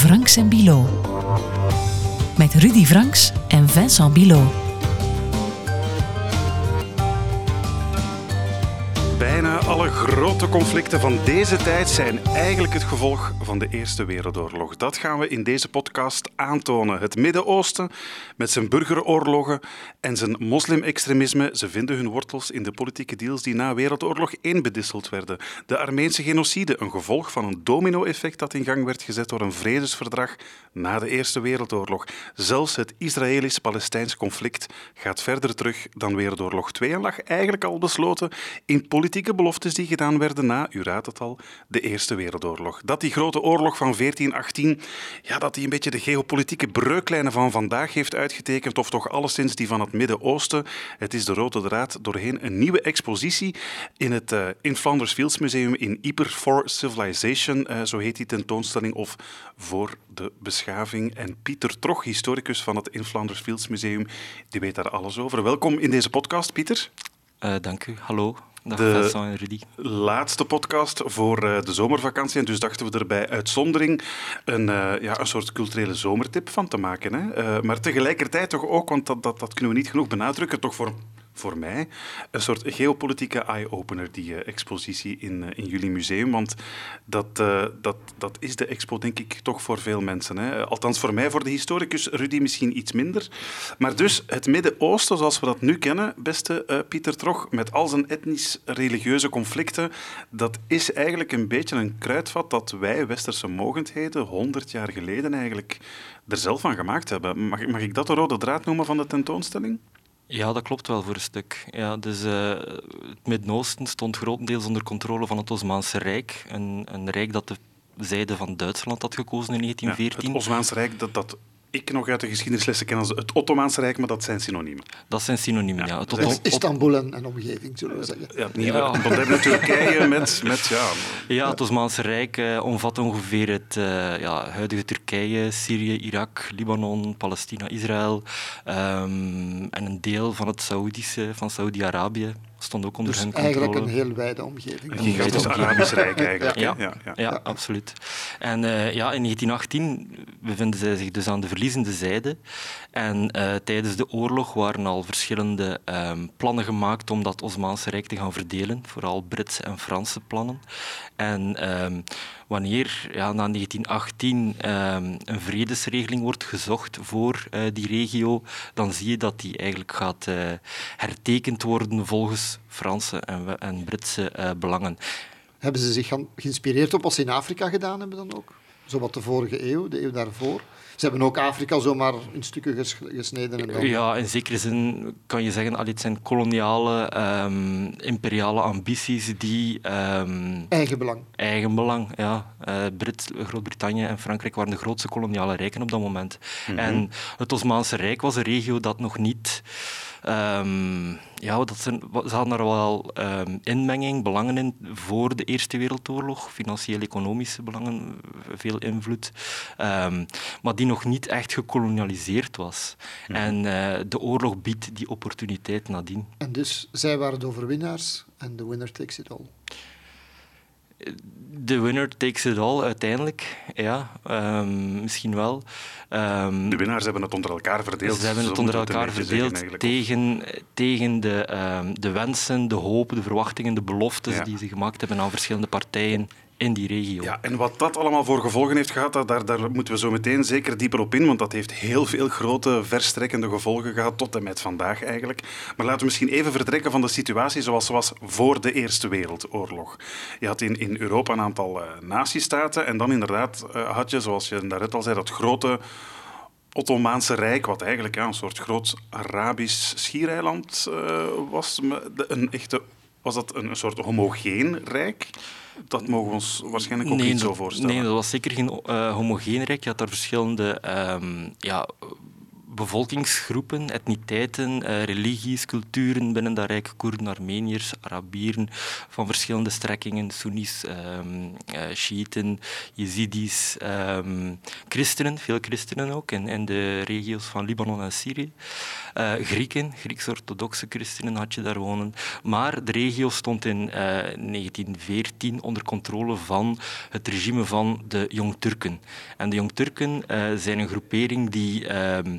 Franks en Bilo. Met Rudy Franks en Vincent Bilo. Grote conflicten van deze tijd zijn eigenlijk het gevolg van de Eerste Wereldoorlog. Dat gaan we in deze podcast aantonen. Het Midden-Oosten met zijn burgeroorlogen en zijn moslimextremisme, ze vinden hun wortels in de politieke deals die na Wereldoorlog 1 bedisseld werden. De Armeense genocide, een gevolg van een domino-effect dat in gang werd gezet door een vredesverdrag na de Eerste Wereldoorlog. Zelfs het Israëlisch-Palestijns conflict gaat verder terug dan Wereldoorlog 2 en lag eigenlijk al besloten in politieke beloftes die gedaan werden na, u raadt het al, de Eerste Wereldoorlog. Dat die grote oorlog van 1418, ja, dat die een beetje de geopolitieke breuklijnen van vandaag heeft uitgetekend, of toch alleszins die van het Midden-Oosten. Het is de rode draad doorheen een nieuwe expositie in het uh, in Flanders Fields Museum in Yper for Civilization, uh, zo heet die tentoonstelling, of voor de beschaving. En Pieter Troch, historicus van het in Flanders Fields Museum, die weet daar alles over. Welkom in deze podcast, Pieter. Uh, dank u. Hallo. Dag de en Rudy. laatste podcast voor uh, de zomervakantie. En dus dachten we er bij uitzondering een, uh, ja, een soort culturele zomertip van te maken. Hè? Uh, maar tegelijkertijd toch ook, want dat, dat, dat kunnen we niet genoeg benadrukken, toch voor voor mij een soort geopolitieke eye-opener, die uh, expositie in, uh, in jullie museum. Want dat, uh, dat, dat is de expo, denk ik, toch voor veel mensen. Hè? Althans, voor mij, voor de historicus Rudy, misschien iets minder. Maar dus het Midden-Oosten, zoals we dat nu kennen, beste Pieter Trog, met al zijn etnisch-religieuze conflicten, dat is eigenlijk een beetje een kruidvat dat wij, westerse mogendheden, honderd jaar geleden eigenlijk er zelf van gemaakt hebben. Mag, mag ik dat de rode draad noemen van de tentoonstelling? Ja, dat klopt wel voor een stuk. Ja, dus, uh, het Midden-Oosten stond grotendeels onder controle van het Osmaanse Rijk. Een, een rijk dat de zijde van Duitsland had gekozen in 1914. Ja, het Osmaanse Rijk, dat, dat ik nog uit de geschiedenislessen ken als het Ottomaanse Rijk, maar dat zijn synoniemen. Dat zijn synoniemen, ja. ja. Het Otto Istanbul en, en, omgeving, zullen we zeggen. Ja, het nieuwe ja. moderne Turkije met, met ja... Ja, het Osmaanse Rijk uh, omvat ongeveer het uh, ja, huidige Turkije, Syrië, Irak, Libanon, Palestina, Israël um, en een deel van het Saoedische, van Saoedi-Arabië stond ook onder dus hun controle. eigenlijk een heel wijde omgeving. Een gigantisch Arabisch Rijk eigenlijk. Ja, ja, ja, ja absoluut. En uh, ja, in 1918 bevinden zij zich dus aan de verliezende zijde. En uh, tijdens de oorlog waren al verschillende um, plannen gemaakt om dat Osmaanse Rijk te gaan verdelen. Vooral Britse en Franse plannen. En um, wanneer ja, na 1918 um, een vredesregeling wordt gezocht voor uh, die regio, dan zie je dat die eigenlijk gaat uh, hertekend worden volgens Franse en, en Britse uh, belangen. Hebben ze zich geïnspireerd op wat ze in Afrika gedaan hebben dan ook? Zowat de vorige eeuw, de eeuw daarvoor? Ze hebben ook Afrika zomaar in stukken ges gesneden. En dan... Ja, in zekere zin kan je zeggen, het zijn koloniale, um, imperiale ambities die... Um, eigenbelang. Eigenbelang, ja. Uh, Brit Groot-Brittannië en Frankrijk waren de grootste koloniale rijken op dat moment. Mm -hmm. En het Osmaanse Rijk was een regio dat nog niet... Um, ja, dat zijn, ze hadden er wel um, inmenging, belangen in voor de Eerste Wereldoorlog, financieel-economische belangen, veel invloed, um, maar die nog niet echt gekolonialiseerd was. Mm. En uh, de oorlog biedt die opportuniteit nadien. En dus zij waren de overwinnaars en de winner takes it all. De winner takes it all, uiteindelijk. Ja, um, misschien wel. Um, de winnaars hebben het onder elkaar verdeeld. Ze hebben het onder elkaar verdeeld tegen, tegen de, um, de wensen, de hopen, de verwachtingen, de beloftes ja. die ze gemaakt hebben aan verschillende partijen in die regio. Ja, en wat dat allemaal voor gevolgen heeft gehad, daar, daar moeten we zo meteen zeker dieper op in, want dat heeft heel veel grote, verstrekkende gevolgen gehad, tot en met vandaag eigenlijk. Maar laten we misschien even vertrekken van de situatie zoals ze was voor de Eerste Wereldoorlog. Je had in, in Europa een aantal uh, natiestaten en dan inderdaad uh, had je, zoals je daarnet al zei, dat grote Ottomaanse Rijk, wat eigenlijk ja, een soort groot Arabisch schiereiland uh, was. Een echte, was dat een, een soort homogeen rijk? Dat mogen we ons waarschijnlijk ook nee, niet zo voorstellen. Nee, dat was zeker geen uh, homogeen rijk. Je had daar verschillende um, ja, bevolkingsgroepen, etniteiten, uh, religies, culturen binnen dat rijk. Koerden, Armeniërs, Arabieren van verschillende strekkingen, Soenies, um, Shiiten, Jezidis, um, christenen, veel christenen ook in, in de regio's van Libanon en Syrië. Uh, Grieken, Grieks-orthodoxe christenen had je daar wonen. Maar de regio stond in 1914 onder controle van het regime van de Jong-Turken. En de Jong-Turken zijn een groepering die ehm,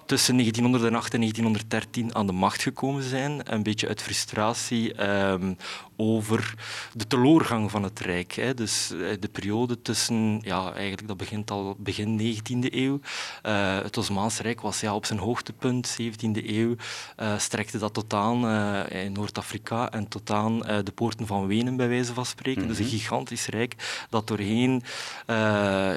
tussen 1908 en 1913 aan de macht gekomen zijn. Een beetje uit frustratie um, over de teleurgang van het Rijk. Hè. Dus eh, de periode tussen, ja, eigenlijk dat begint al begin 19e eeuw. Uh, het Osmaanse Rijk was ja, op zijn hoogtepunt, 17e eeuw, uh, strekte dat tot aan uh, in Noord-Afrika en tot aan de poorten van Wenen, bij wijze van spreken. Mm -hmm. Dus een mhm. gigantisch rijk dat doorheen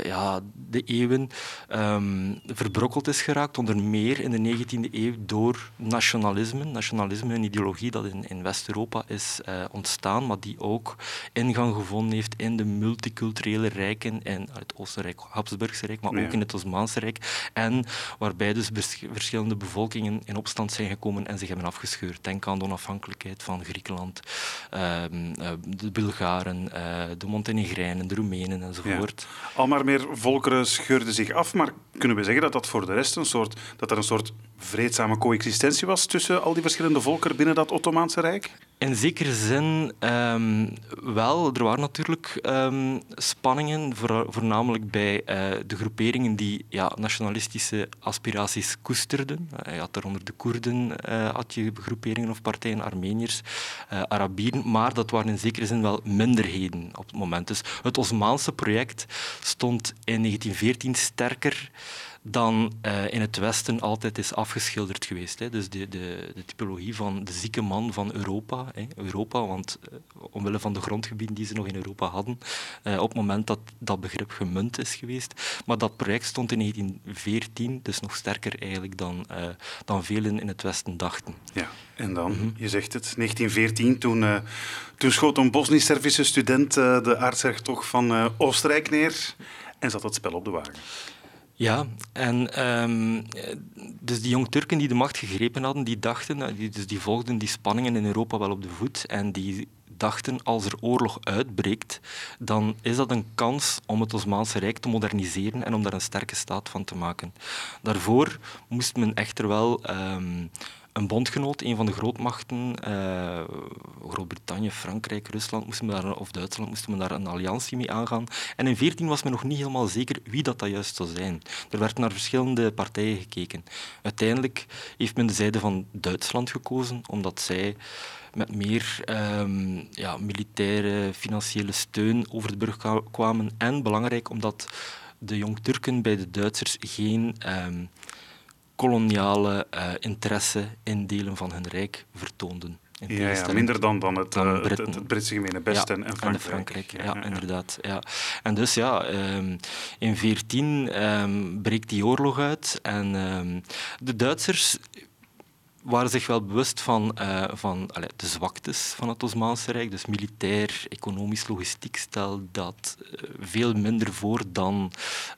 ja, de eeuwen um, verbrokkeld is geraakt, onder meer in de 19e eeuw door nationalisme. Nationalisme, een ideologie dat in, in West-Europa is ontstaan ontstaan, maar die ook ingang gevonden heeft in de multiculturele rijken in het Oostenrijk, Habsburgse Rijk, maar ook in het Osmaanse Rijk. En waarbij dus verschillende bevolkingen in opstand zijn gekomen en zich hebben afgescheurd. Denk aan de onafhankelijkheid van Griekenland, uh, de Bulgaren, uh, de Montenegrijnen, de Roemenen enzovoort. Ja. Al maar meer volkeren scheurden zich af, maar kunnen we zeggen dat dat voor de rest een soort, dat er een soort vreedzame coexistentie was tussen al die verschillende volkeren binnen dat Ottomaanse Rijk? In zekere zin um, wel. Er waren natuurlijk um, spanningen, voor, voornamelijk bij uh, de groeperingen die ja, nationalistische aspiraties koesterden. Uh, je had daaronder de Koerden, uh, had je groeperingen of partijen, Armeniërs, Arabieren, maar dat waren in zekere zin wel minderheden op het moment. Dus het Osmaanse project stond in 1914 sterker dan uh, in het Westen altijd is afgeschilderd geweest. Hè. Dus de, de, de, typologie van de zieke man van Europa. Hè. Europa, want uh, omwille van de grondgebieden die ze nog in Europa hadden, uh, op het moment dat dat begrip gemunt is geweest. Maar dat project stond in 1914, dus nog sterker eigenlijk dan, dan velen in het Westen dachten. Ja, en dan, mm -hmm. je zegt het, 1914, toen, toen schoot een Bosnisch-Servische student de aartshertog van Oostenrijk neer en zat het spel op de wagen. Ja, en um, dus die jong Turken die de macht gegrepen hadden, die dachten, eh, die, dus die volgden die spanningen in Europa wel op de voet en die dachten als er oorlog uitbreekt, dan is dat een kans om het Osmaanse Rijk te moderniseren en om daar een sterke staat van te maken. Daarvoor moest men echter wel um, een bondgenoot, een van de grootmachten, uh, Groot-Brittannië, Frankrijk, Rusland moesten daar, of Duitsland, moesten we daar een alliantie mee aangaan. En in 14 was men nog niet helemaal zeker wie dat, dat juist zou zijn. Er werd naar verschillende partijen gekeken. Uiteindelijk heeft men de zijde van Duitsland gekozen, omdat zij met meer um, ja, militaire, financiële steun over de brug kwamen. En belangrijk, omdat de Jong-Turken bij de Duitsers geen... Um, koloniale uh, interesse in delen van hun rijk vertoonden. Ja, ja, minder dan, dan het, uh, het, het, Britse gemene best ja, en, en, Frankrijk. Frankrijk ja, ja, inderdaad. Ja. En dus ja, um, in 14 um, ehm, breekt die oorlog uit en um, de Duitsers waren zich wel bewust van, uh, van de zwaktes van het Osmaanse Rijk. Dus militair, economisch, logistiek stel dat uh, veel minder voor dan,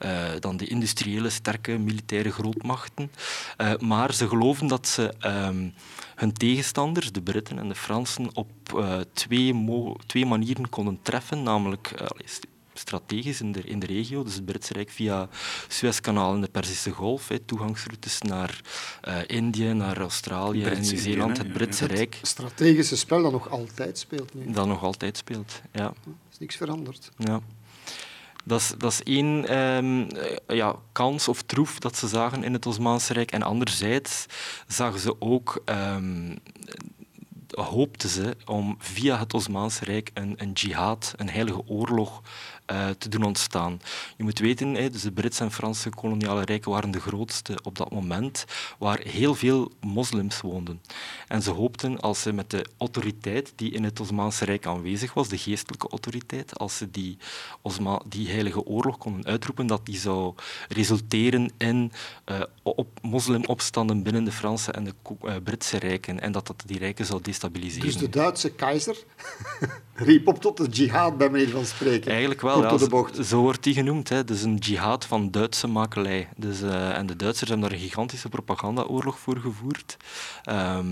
uh, dan de industriële, sterke militaire grootmachten. maar ze geloven dat ze um, hun tegenstanders, de Britten en de Fransen, op twee, twee manieren konden treffen. Namelijk strategisch in de, in de regio, dus het Britse Rijk via Suezkanaal en de Perzische Golf, hè, toegangsroutes naar uh, Indië, naar Australië en Nieuw-Zeeland, het Britse Rijk. Het strategische spel dat nog altijd speelt nu. Dat nog altijd speelt, ja. Er is niks veranderd. Ja. Dat is, dat is één um, ja, kans of troef dat ze zagen in het Osmaanse Rijk. En anderzijds zagen ze ook um, hoopten ze om via het Osmaanse Rijk een, een jihad, een heilige oorlog, te doen ontstaan. Je moet weten, dus de Britse en Franse koloniale rijken waren de grootste op dat moment, waar heel veel moslims woonden. En ze hoopten, als ze met de autoriteit die in het Osmaanse Rijk aanwezig was, de geestelijke autoriteit, als ze die, Osma die heilige oorlog konden uitroepen, dat die zou resulteren in uh, op moslimopstanden binnen de Franse en de uh, Britse rijken en dat dat die rijken zou destabiliseren. Dus de Duitse keizer riep op tot de jihad, bij manier van spreken. Eigenlijk wel, ja, de zo- bocht. zo wordt die genoemd. Hè. Dus een jihad van Duitse makelij. Dus, eh, en de Duitsers hebben daar een gigantische propagandaoorlog voor gevoerd. Ehm,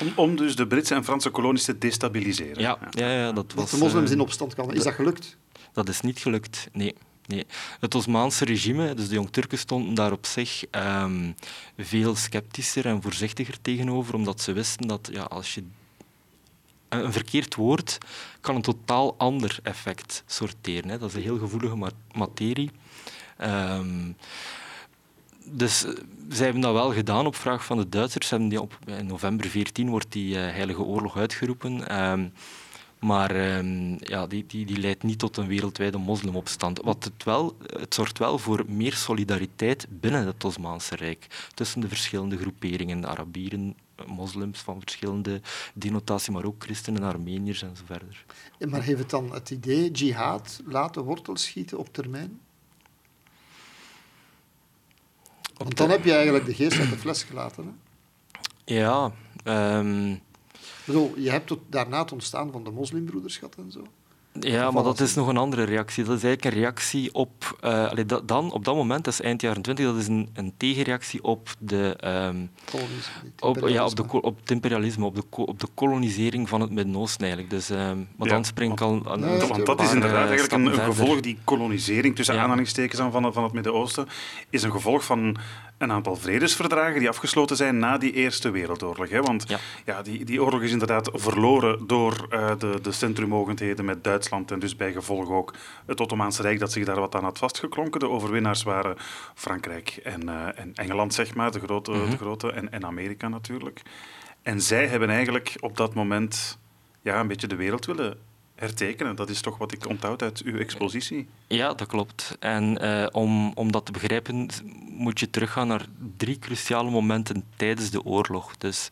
Om, om dus de Britse en Franse kolonies te destabiliseren. ja, ja, ja, dat was... Dat de moslims eh, in opstand kwamen. Is dat gelukt? Dat is niet gelukt, nee. nee. Het Osmaanse regime, dus de Jong-Turken, stonden daar op zich ehm, veel sceptischer en voorzichtiger tegenover, omdat ze wisten dat ja, als je een verkeerd woord kan een totaal ander effect sorteren. Hè. Dat is een heel gevoelige ma- materie. Ehm, dus eh, zij hebben dat wel gedaan op vraag van de Duitsers. Die op, in november 14 wordt die eh, Heilige Oorlog uitgeroepen. Ehm, maar ehm, ja, die, die, die leidt niet tot een wereldwijde moslimopstand. Wat het, wel, het zorgt wel voor meer solidariteit binnen het Osmaanse Rijk. Tussen de verschillende groeperingen, de Arabieren, moslims van verschillende denotatie, maar ook christenen, Armeniërs en zo verder. Maar heeft het dan het idee jihad laten wortels schieten op termijn? Want dan heb je eigenlijk de geest uit de fles gelaten. Hè? Ja, Ik bedoel, je hebt tot, daarna het ontstaan van de moslimbroederschap en zo. Ja, maar dat is nog een andere reactie. Dat is eigenlijk een reactie op... eh, allee, dat, dan, op dat moment, dat is eind jaren 20, dat is een, een tegenreactie op de... ehm, op, ja, op, de, op het imperialisme, op de, op de kolonisering van het Midden-Oosten eigenlijk. Dus, ehm, maar Ja, dan spring ik al aan Nee, Want dat is paar, inderdaad eh, eigenlijk een, gevolg, die kolonisering tussen Ja. aanhalingstekens aan van, van het Midden-Oosten, is een gevolg van een aantal vredesverdragen die afgesloten zijn na die Eerste Wereldoorlog. Hè? Want Ja. ja. die, die oorlog is inderdaad verloren door eh, de, de centrumogendheden met Duitsland en dus bij gevolg ook het Ottomaanse Rijk dat zich daar wat aan had vastgeklonken. De overwinnaars waren Frankrijk en, eh, en Engeland, zeg maar, de grote, Mhm. de grote en, en Amerika natuurlijk. En zij hebben eigenlijk op dat moment ja, een beetje de wereld willen hertekenen. Dat is toch wat ik onthoud uit uw expositie. Ja, dat klopt. En eh, om, om dat te begrijpen moet je teruggaan naar drie cruciale momenten tijdens de oorlog. Dus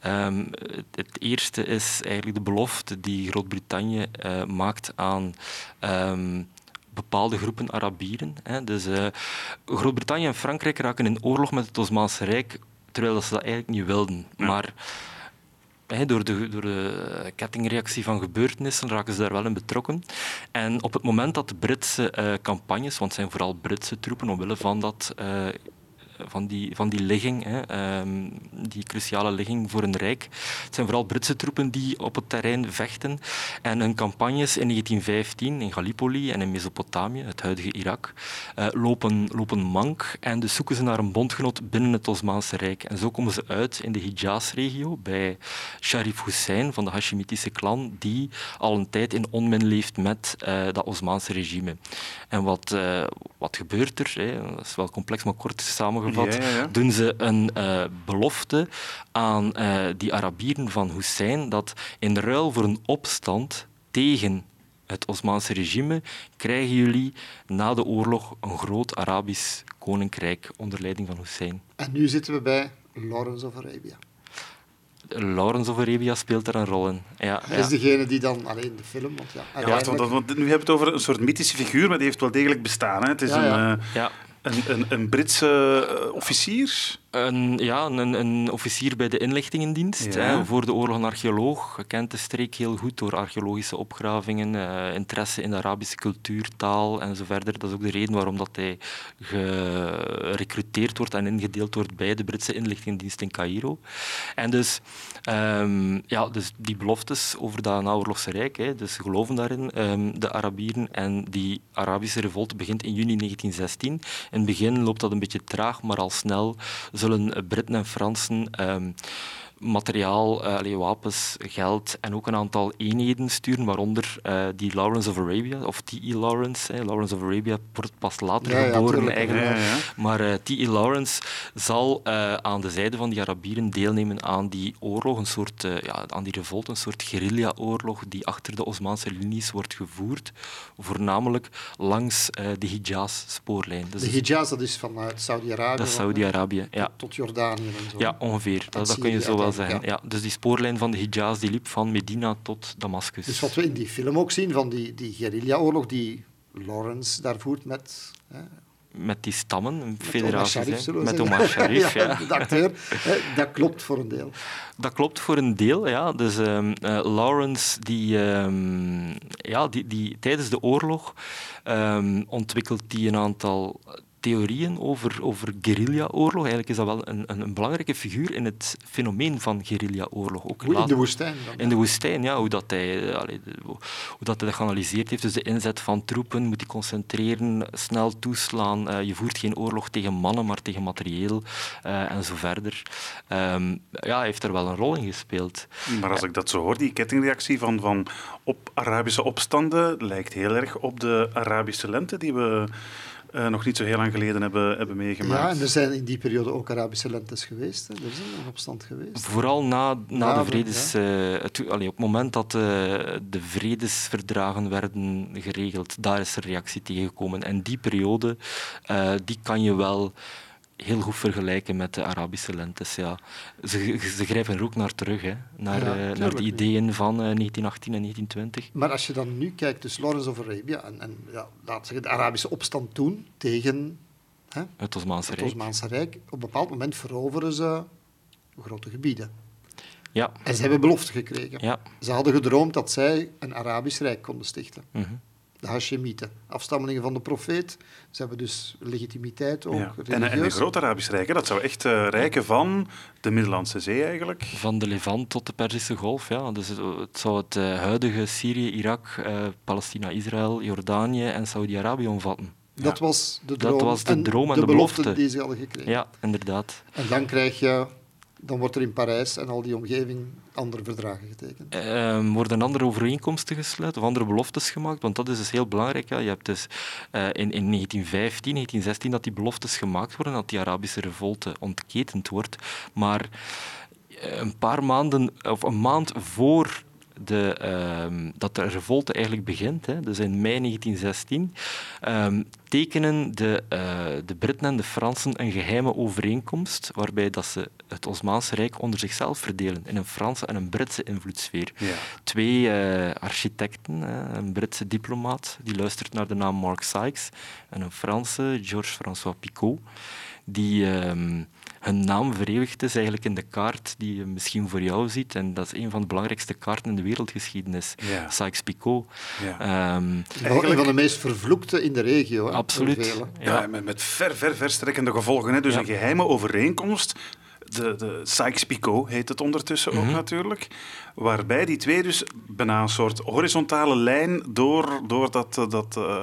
ehm, het, het eerste is eigenlijk de belofte die Groot-Brittannië eh, maakt aan ehm, bepaalde groepen Arabieren. Hè. Dus eh, Groot-Brittannië en Frankrijk raken in oorlog met het Osmaanse Rijk, terwijl ze dat eigenlijk niet wilden. Ja. Maar Door, de, door kettingreactie van gebeurtenissen raken ze daar wel in betrokken. En op het moment dat de Britse eh, campagnes, want het zijn vooral Britse troepen omwille van, dat, eh, van, die, van die ligging, hè, ehm, die cruciale ligging voor een rijk, het zijn vooral Britse troepen die op het terrein vechten. En hun campagnes in 1915 in Gallipoli en in Mesopotamië, het huidige Irak, eh, lopen, lopen mank en dus zoeken ze naar een bondgenoot binnen het Osmaanse Rijk. En zo komen ze uit in de Hijaz-regio bij Sharif Hussein van de Hashemitische clan, die al een tijd in onmin leeft met eh, dat Osmaanse regime. En wat, eh, wat gebeurt er? Hè? Dat is wel complex, maar kort samengevat. Ja, ja, ja. Doen ze een eh, belofte aan eh, die Arabieren van Hussein dat in ruil voor een opstand tegen het Osmaanse regime krijgen jullie na de oorlog een groot Arabisch koninkrijk onder leiding van Hussein. En nu zitten we bij Lawrence of Arabia. Lawrence of Arabia speelt daar een rol in. Ja, Hij ja. is degene die dan alleen de film, want ja, Ja, wacht, want, want nu hebben we het over een soort mythische figuur, maar die heeft wel degelijk bestaan. Hè? Het is Ja, ja. Een, eh, Ja, een, een, een Britse eh, officier. Een, ja, een, een officier bij de inlichtingendienst. Ja. Hè, voor de oorlog een archeoloog. Gekend de streek heel goed door archeologische opgravingen, eh, interesse in de Arabische cultuur, taal en zo verder. Dat is ook de reden waarom dat hij gerecruiteerd wordt en ingedeeld wordt bij de Britse inlichtingendienst in Cairo. En dus, ehm, ja, dus die beloftes over dat naoorlogse rijk, hè, dus ze geloven daarin, ehm, de Arabieren. En die Arabische revolte begint in juni 1916. In het begin loopt dat een beetje traag, maar al snel zullen Britten en Fransen ehm, materiaal, eh, allee, wapens, geld en ook een aantal eenheden sturen, waaronder eh, die Lawrence of Arabia, of T.E. Lawrence. Hè. Lawrence of Arabia wordt pas later Ja, geboren eigenlijk. Ja, ja, ja. Maar eh, T.E. Lawrence zal eh, aan de zijde van die Arabieren deelnemen aan die oorlog, een soort, eh, ja, aan die revolte, een soort guerrilla-oorlog die achter de Osmaanse linies wordt gevoerd, voornamelijk langs eh, de Hijaz-spoorlijn. Dus De Hijaz, dat is vanuit Saudi-Arabië. dat is Saudi-Arabië, ja. Tot Jordanië en zo. Ja, ongeveer. Dat, dat kun je zo wel zeggen. Ja. dus die spoorlijn van de Hijaz die liep van Medina tot Damascus. Dus wat we in die film ook zien van die, die guerrilla-oorlog die Lawrence daar voert met hè, met die stammen, een federatie Met. Omar Sharif, ja. de acteur. Hè, Dat klopt voor een deel. Dat klopt voor een deel, ja. Dus ehm, eh, Lawrence, die, ehm, ja, die, die tijdens de oorlog ehm, ontwikkelt die een aantal theorieën over, over guerrilla-oorlog. Eigenlijk is dat wel een, een, een belangrijke figuur in het fenomeen van guerrilla-oorlog. Ook in later- de woestijn dan. in de woestijn, ja, hoe, dat hij, eh, allee, de- hoe dat hij dat geanalyseerd heeft. Dus de inzet van troepen, moet hij concentreren, snel toeslaan. eh, je voert geen oorlog tegen mannen, maar tegen materieel eh, en zo verder. Ehm, ja, hij heeft er wel een rol in gespeeld. Maar als ik dat zo hoor, die kettingreactie van, van op Arabische opstanden lijkt heel erg op de Arabische lente die we eh, nog niet zo heel lang geleden hebben, hebben meegemaakt. Ja, en er zijn in die periode ook Arabische lentes geweest. Hè. Er is een opstand geweest. Vooral na, na Ja, de vredes... eh, het- allee, op het moment dat eh, de vredesverdragen werden geregeld, daar is er reactie tegengekomen. En die periode, eh, die kan je wel heel goed vergelijken met de Arabische lentes. Ja. Ze, ze grijpen er ook naar terug, hè, naar, Ja, eh, naar de ideeën van eh, 1918 en 1920. Maar als je dan nu kijkt, dus Lawrence of Arabia en, en ja, we zeggen, de Arabische opstand toen tegen hè, Het Osmaanse Rijk. Osmaanse Rijk, op een bepaald moment veroveren ze grote gebieden. Ja, En ze hebben belofte gekregen. ja. Ze hadden gedroomd dat zij een Arabisch Rijk konden stichten. mhm. De Hashemieten, afstammelingen van de profeet. Ze hebben dus legitimiteit ook, Ja. En, en een religieus. groot Arabisch Rijk, hè, dat zou echt eh, rijken van de Middellandse Zee eigenlijk. Van de Levant tot de Perzische Golf. Ja. Dus het, het zou het eh, huidige Syrië, Irak, eh, Palestina, Israël, Jordanië en Saudi-Arabië omvatten. Dat was de Dat droom, was de droom en de belofte belofte. die ze hadden gekregen. Ja, inderdaad. En dan krijg je, dan wordt er in Parijs en al die omgeving andere verdragen getekend. Er worden andere overeenkomsten gesloten of andere beloftes gemaakt, want dat is dus heel belangrijk. Je hebt dus eh, in, in 1915, 1916 dat die beloftes gemaakt worden, dat die Arabische revolte ontketend wordt. Maar eh, een paar maanden, of een maand voor de, ehm, dat de revolte eigenlijk begint, hè, dus in mei 1916, ehm, tekenen de, eh, de Britten en de Fransen een geheime overeenkomst waarbij dat ze het Osmaanse Rijk onder zichzelf verdelen in een Franse en een Britse invloedssfeer. Ja. Twee eh, architecten, een Britse diplomaat die luistert naar de naam Mark Sykes en een Franse, Georges-François Picot, die ehm, hun naam verewigd is eigenlijk in de kaart die je misschien voor jou ziet. En dat is een van de belangrijkste kaarten in de wereldgeschiedenis. Ja. Sykes-Picot. Ja. Ehm, Een van de meest vervloekte in de regio. Absoluut. Ja, Ja. met, met ver, ver, verstrekkende gevolgen. Hè. Dus Ja. een geheime overeenkomst. De, de Sykes-Picot heet het ondertussen ook Mhm. natuurlijk. Waarbij die twee dus bijna een soort horizontale lijn door, door dat, eh, dat, eh,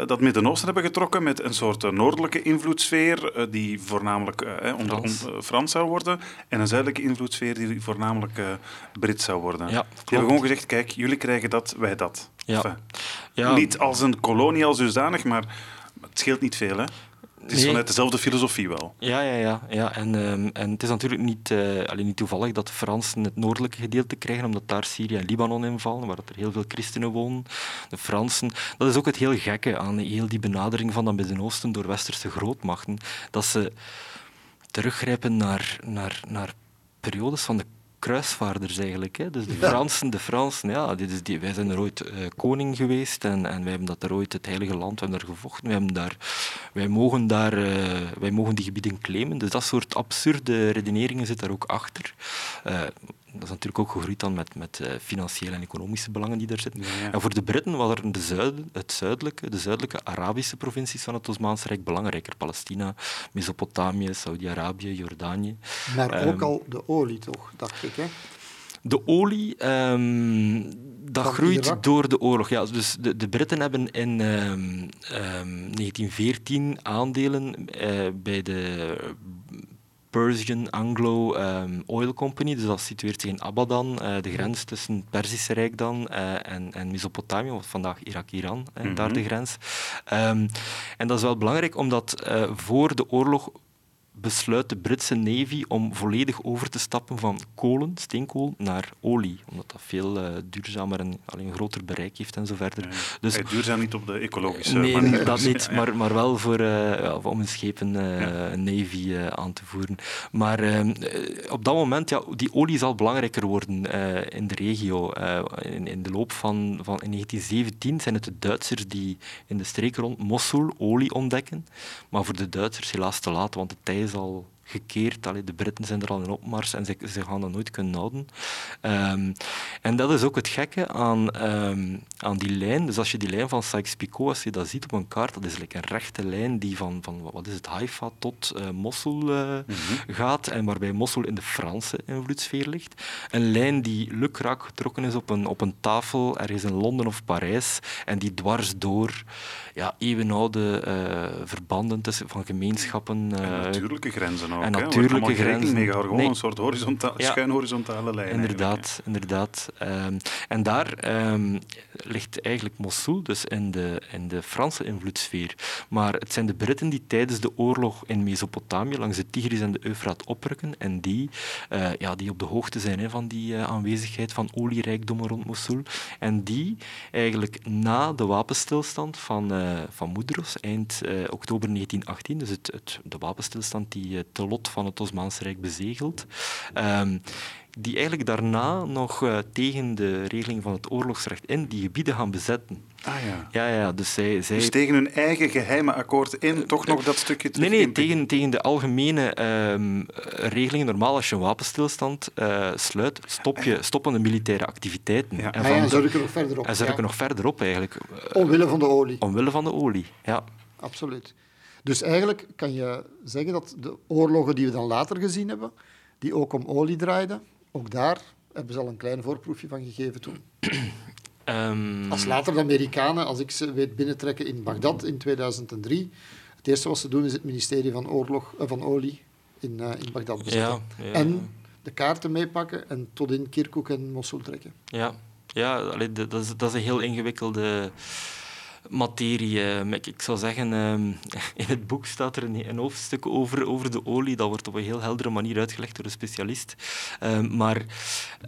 eh, dat Midden-Oosten hebben getrokken. Met een soort noordelijke invloedssfeer die voornamelijk onder, Frans. Frans zou worden. En een zuidelijke invloedssfeer die voornamelijk Brits zou worden. Ja, die hebben gewoon gezegd, kijk, jullie krijgen dat, wij dat. Ja. Enfin, ja, Niet als een kolonie als dusdanig, maar het scheelt niet veel. Hè? Het is Nee. vanuit dezelfde filosofie wel. Ja, ja, ja. ja. En, ehm, en het is natuurlijk niet, eh, alleen niet toevallig dat de Fransen het noordelijke gedeelte krijgen, omdat daar Syrië en Libanon in vallen, waar dat er heel veel christenen wonen. De Fransen. Dat is ook het heel gekke aan heel die benadering van dat Midden-Oosten door westerse grootmachten, dat ze teruggrijpen naar, naar, naar periodes van de kruisvaarders eigenlijk. Hè. Dus de Fransen, de Fransen, ja, dit is die, wij zijn er ooit eh, koning geweest en, en wij hebben dat er ooit, het heilige land, we hebben daar gevochten, wij, hebben daar, wij, mogen daar, eh, wij mogen die gebieden claimen. Dus dat soort absurde redeneringen zit daar ook achter. Eh, dat is natuurlijk ook gegroeid dan met, met eh, financiële en economische belangen die daar zitten. Ja, ja. En voor de Britten waren de, zuiden, het zuidelijke, de zuidelijke Arabische provincies van het Osmaanse Rijk belangrijker. Palestina, Mesopotamië, Saudi-Arabië, Jordanië. Maar ook Ehm, al de olie toch, dacht ik. Hè? De olie, ehm, dat Van groeit Irak? door de oorlog. Ja, dus de, de Britten hebben in ehm, ehm, 1914 aandelen eh, bij de Persian Anglo ehm, Oil Company. Dus dat situeert zich in Abadan, eh, de grens tussen het Perzische Rijk dan eh, en, en Mesopotamië, wat vandaag Irak-Iran, eh, daar Mhm. de grens. Ehm, en dat is wel belangrijk, omdat eh, voor de oorlog besluit de Britse Navy om volledig over te stappen van kolen, steenkool, naar olie. Omdat dat veel uh, duurzamer en alleen een groter bereik heeft en zo verder. Ja, dus, duurzaam niet op de ecologische nee, manier. Nee, dat niet, maar, maar wel voor, uh, om een schepen uh, Navy aan te voeren. Maar ehm, op dat moment, ja, die olie zal belangrijker worden in de regio. In, in, de loop van, van in 1917 zijn het de Duitsers die in de streek rond Mosul olie ontdekken. Maar voor de Duitsers helaas te laat, want de tijd is al gekeerd. Allee, de Britten zijn er al in opmars en ze, ze gaan dat nooit kunnen houden. Um, en dat is ook het gekke aan, um, aan die lijn. Dus als je die lijn van Sykes-Picot, als je dat ziet op een kaart, dat is like een rechte lijn die van, van wat is het, Haifa tot uh, Mosul uh, mm -hmm. gaat en waarbij Mosul in de Franse invloedssfeer ligt. Een lijn die lukraak getrokken is op een, op een tafel ergens in Londen of Parijs en die dwars door ja, eeuwenoude uh, verbanden tussen, van gemeenschappen... en natuurlijke grenzen ook. En natuurlijke grenzen. mee. Gewoon nee. een soort horizonta ja. schuin horizontale lijn. Inderdaad, inderdaad. Um, en daar um, ligt eigenlijk Mosul, dus in de, in de Franse invloedssfeer. Maar het zijn de Britten die tijdens de oorlog in Mesopotamië langs de Tigris en de Eufraat oprukken en die, uh, ja, die op de hoogte zijn hè, van die uh, aanwezigheid van olierijkdommen rond Mosul. En die eigenlijk na de wapenstilstand van, uh, van Moedros, eind oktober 1918, dus het, het, de wapenstilstand die het lot van het Osmaanse Rijk bezegeld. Um, die eigenlijk daarna nog uh, tegen de regeling van het oorlogsrecht in die gebieden gaan bezetten. Ah ja. Ja, ja dus, zij, zij... dus tegen hun eigen geheime akkoord in toch nog dat stukje Nee, nee, tegen, tegen de algemene um, regelingen. Normaal, als je een wapenstilstand uh, sluit, stop je, stoppen de militaire activiteiten. Ja. En, van, en ze rukken nog verder op. En ja. nog verder op, eigenlijk. Omwille van de olie. Omwille van de olie, ja. Absoluut. Dus eigenlijk kan je zeggen dat de oorlogen die we dan later gezien hebben, die ook om olie draaiden, ook daar hebben ze al een klein voorproefje van gegeven toen. Um... Als later de Amerikanen, als ik ze weet binnentrekken in Bagdad in 2003, het eerste wat ze doen is het ministerie van, oorlog, uh, van olie in, uh, in Bagdad bezetten. Ja, ja. En de kaarten meepakken en tot in Kirkuk en Mosul trekken. Ja, ja dat, is, dat is een heel ingewikkelde materie. Ik zou zeggen, in het boek staat er een, hoofdstuk over, over de olie. Dat wordt op een heel heldere manier uitgelegd door een specialist. Maar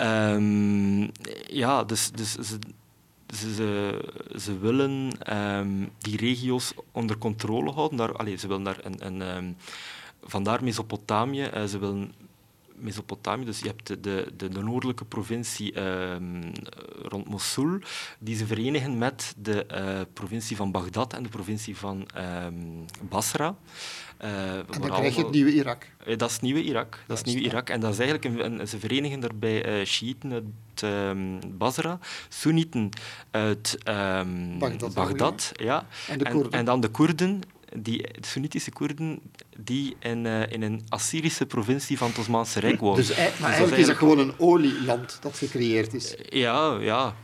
um, ja, dus, dus ze, ze, ze willen die regio's onder controle houden. Daar, allez, ze willen daar een, een, vandaar Mesopotamië. Uh, ze willen Mesopotamië. Dus je hebt de, de, de noordelijke provincie um, rond Mosul, die ze verenigen met de uh, provincie van Bagdad en de provincie van um, Basra. Uh, en dan krijg je het nieuwe Irak. Uh, dat is het nieuwe Irak. Dat is nieuwe Irak. En dat is eigenlijk een, een, ze verenigen daarbij uh, Shiiten uit um, Basra, Soenieten uit um, Bagdad, Bagdad ja. en, de Koerden. En, en dan de Koerden die, de Soenitische Koerden die in, uh, in een Assyrische provincie van het Osmaanse Rijk wonen. Dus, maar dus eigenlijk is het gewoon een olieland dat gecreëerd is. Ja, ja.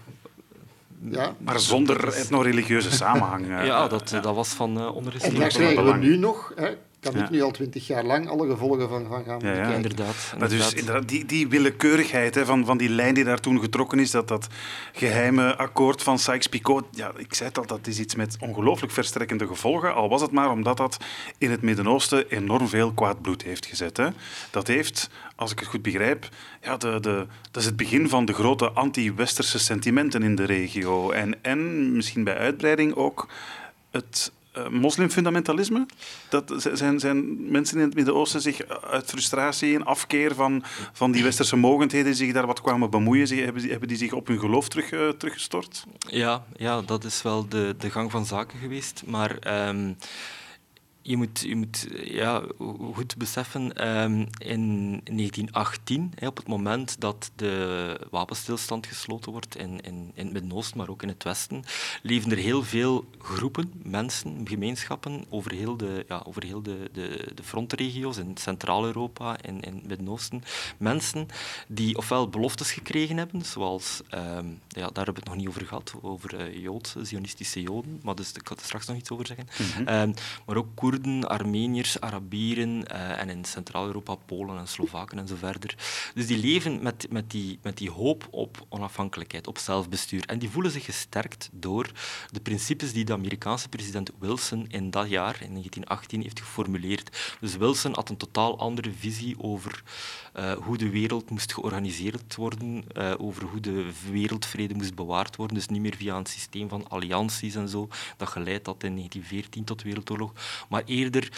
Ja. Maar zonder etno-religieuze samenhang. ja, dat, dat was van uh, ondergeschikt. En daar krijgen we nu nog, hè, kan ik nu al twintig jaar lang alle gevolgen van, van gaan ja, ja. Inderdaad, dus inderdaad, die, die willekeurigheid hè, van, van die lijn die daar toen getrokken is, dat, dat geheime akkoord van Sykes-Picot, ja, ik zei het al, dat is iets met ongelooflijk verstrekkende gevolgen, al was het maar omdat dat in het Midden-Oosten enorm veel kwaad bloed heeft gezet. Hè. Dat heeft, als ik het goed begrijp, ja, de, de, dat is het begin van de grote anti-westerse sentimenten in de regio. En, en misschien bij uitbreiding ook het uh, moslimfundamentalisme? Dat zijn, zijn mensen in het Midden-Oosten zich uit frustratie en afkeer van, van die westerse mogendheden zich daar wat kwamen bemoeien? Zich, hebben, die, zich op hun geloof terug, uh, teruggestort? Ja, ja, dat is wel de, de gang van zaken geweest. Maar... Um je moet, je moet ja, goed beseffen, um, in 1918, hè, op het moment dat de wapenstilstand gesloten wordt in, in, in het Midden-Oosten, maar ook in het Westen, leven er heel veel groepen, mensen, gemeenschappen over heel de, ja, over heel de, de, de frontregio's in Centraal-Europa en in, in het Midden-Oosten. Mensen die ofwel beloftes gekregen hebben, zoals, um, ja, daar hebben we het nog niet over gehad, over uh, Joodse, Zionistische Joden, maar dus, ik ga er straks nog iets over zeggen, mm -hmm. um, maar ook Koerden Koerden, Armeniërs, Arabieren uh, en in Centraal-Europa Polen en Slovaken en zo verder. Dus die leven met, met, die, met die hoop op onafhankelijkheid, op zelfbestuur. En die voelen zich gesterkt door de principes die de Amerikaanse president Wilson in dat jaar, in 1918, heeft geformuleerd. Dus Wilson had een totaal andere visie over uh, hoe de wereld moest georganiseerd worden, uh, over hoe de wereldvrede moest bewaard worden. Dus niet meer via een systeem van allianties en zo, dat geleid had in 1914 tot Wereldoorlog, maar eerder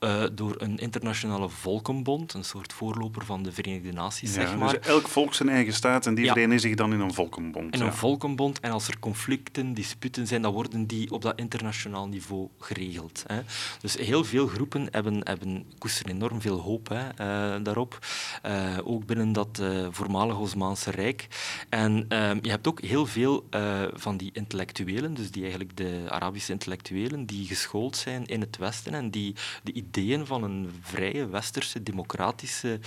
uh, door een internationale volkenbond, een soort voorloper van de Verenigde Naties, ja, zeg maar. Dus elk volk zijn eigen staat en die ja. verenigen zich dan in een volkenbond. In ja. een volkenbond. En als er conflicten, disputen zijn, dan worden die op dat internationaal niveau geregeld. Hè. Dus heel veel groepen hebben, hebben koesteren enorm veel hoop hè, uh, daarop. Uh, ook binnen dat voormalige Osmaanse Rijk. En ehm, je hebt ook heel veel van die intellectuelen, dus die eigenlijk de Arabische intellectuelen, die geschoold zijn in het Westen en die de ideeën van een vrije, westerse, democratische,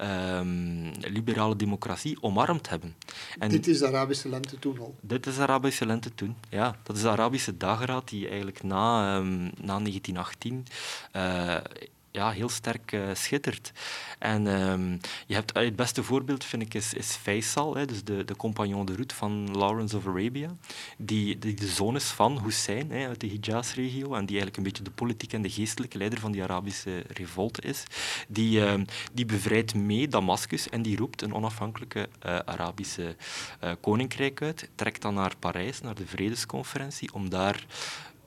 um, liberale democratie omarmd hebben. En dit is de Arabische lente toen al? Dit is de Arabische lente toen, ja. Dat is de Arabische dageraad die eigenlijk na, um, na 1918 uh, ja, heel sterk uh, schittert. En um, je hebt, het beste voorbeeld, vind ik, is, is Faisal, hè, dus de, de compagnon de route van Lawrence of Arabia, die, die de zoon is van Hussein hè, uit de Hijaz-regio en die eigenlijk een beetje de politieke en de geestelijke leider van die Arabische revolte is. Die, uh, die bevrijdt mee Damascus en die roept een onafhankelijke uh, Arabische koninkrijk uit, trekt dan naar Parijs, naar de Vredesconferentie, om daar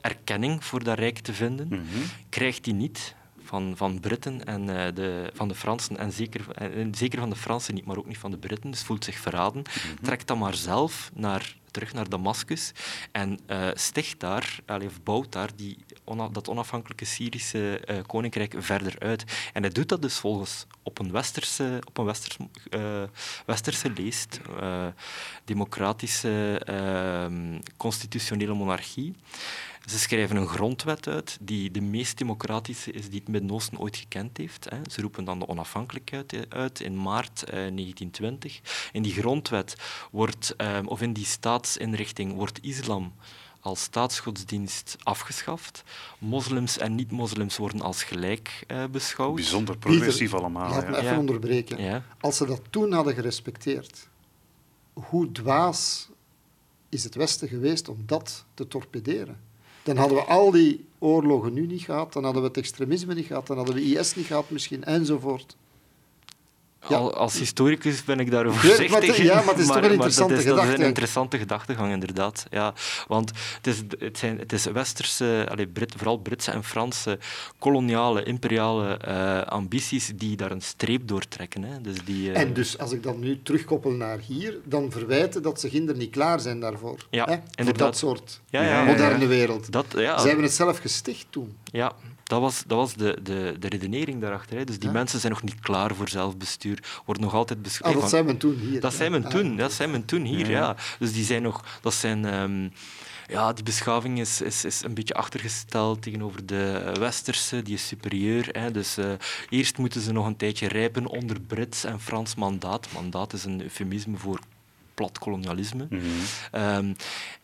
erkenning voor dat rijk te vinden. Mm -hmm. Krijgt hij niet, van, van Britten en uh, de, van de Fransen, en zeker, en zeker van de Fransen niet, maar ook niet van de Britten, dus voelt zich verraden. Mm -hmm. Trekt dan maar zelf naar, terug naar Damascus en uh, sticht daar, of bouwt daar die, dat onafhankelijke Syrische uh, koninkrijk verder uit. En hij doet dat dus volgens op een westerse, op een westers, westerse leest, democratische, constitutionele monarchie. Ze schrijven een grondwet uit die de meest democratische is die het Midden-Oosten ooit gekend heeft. Ze roepen dan de onafhankelijkheid uit in maart 1920. In die grondwet wordt, of in die staatsinrichting, wordt islam als staatsgodsdienst afgeschaft. Moslims en niet-moslims worden als gelijk uh, beschouwd. Bijzonder progressief allemaal. Laat me ja. even Ja. onderbreken. Ja. Als ze dat toen hadden gerespecteerd, hoe dwaas is het Westen geweest om dat te torpederen? Dan hadden we al die oorlogen nu niet gehad, dan hadden we het extremisme niet gehad, dan hadden we IS niet gehad misschien, enzovoort. Ja. Als historicus ben ik daarover maar voorzichtig het- ja, maar het is toch een dat interessante is, dat is gedachte. een interessante gedachtegang, inderdaad. Ja, want het is, het zijn, het is westerse, allee, Brit, vooral Britse en Franse koloniale, imperiale eh, ambities die daar een streep doortrekken. Hè. Dus die, eh, En dus, als ik dan nu terugkoppel naar hier, dan verwijten dat ze ginder niet klaar zijn daarvoor. Ja, hè? Voor dat soort moderne wereld. dat, ja, Zij hebben het zelf gesticht toen. Ja, dat was, dat was de, de, de redenering daarachter. Hè. Dus die Ja. mensen zijn nog niet klaar voor zelfbestuur, worden nog altijd Ah, beschreven. dat zijn we toen hier. Dat ja. zijn men Ah, toen, dat zijn men toen hier, ja. Dus die zijn nog, dat zijn, ehm, ja, die beschaving is, is, is een beetje achtergesteld tegenover de westerse, die is superieur. Hè. Dus eh, eerst moeten ze nog een tijdje rijpen onder Brits en Frans mandaat. Mandaat is een eufemisme voor plat kolonialisme. Ehm,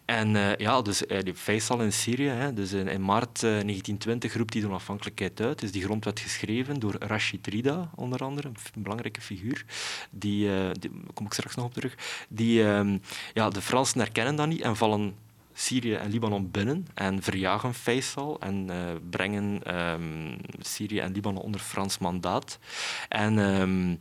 en eh, ja, dus uh, die Faisal in Syrië, hè, dus in, maart eh, 1920 roept hij de onafhankelijkheid uit. Is die grondwet geschreven door Rashid Rida, onder andere, een belangrijke figuur. Die, eh, die kom ik straks nog op terug. Die, ehm, ja, de Fransen herkennen dat niet en vallen Syrië en Libanon binnen en verjagen Faisal en eh, brengen ehm, Syrië en Libanon onder Frans mandaat. En... ehm,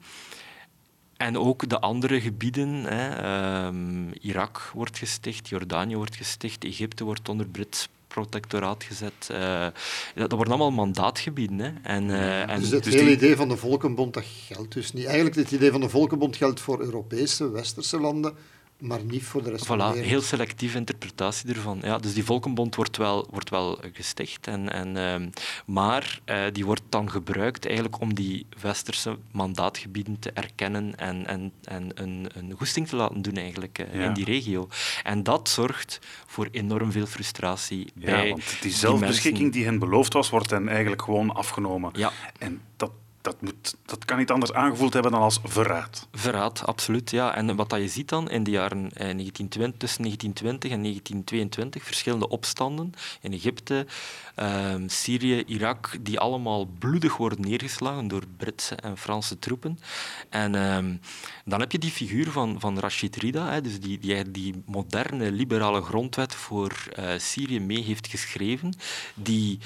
en ook de andere gebieden, hè, ehm, Irak wordt gesticht, Jordanië wordt gesticht, Egypte wordt onder Brits protectoraat gezet. eh, dat, dat worden allemaal mandaatgebieden. Hè. En, eh, en Dus het dus hele die- idee van de Volkenbond, dat geldt dus niet. Eigenlijk het idee van de Volkenbond geldt voor Europese, westerse landen, maar niet voor de rest van de Voilà, wereld. heel selectieve interpretatie ervan. Ja, dus die Volkenbond wordt wel, wordt wel gesticht, en, en, ehm, maar eh, die wordt dan gebruikt eigenlijk om die westerse mandaatgebieden te erkennen en, en, en een, een goesting te laten doen eigenlijk, eh, Ja. in die regio. En dat zorgt voor enorm veel frustratie Ja, bij want die die zelfbeschikking mensen. die hen beloofd was, wordt hen eigenlijk gewoon afgenomen. Ja. En dat dat, moet, dat kan niet anders aangevoeld hebben dan als verraad. Verraad, absoluut. Ja. En wat dat je ziet dan in de jaren eh, 1920, tussen 1920 en 1922, verschillende opstanden in Egypte, ehm, Syrië, Irak, die allemaal bloedig worden neergeslagen door Britse en Franse troepen. En ehm, dan heb je die figuur van, van Rashid Rida, hè, dus die, die, die moderne liberale grondwet voor uh, Syrië mee heeft geschreven, die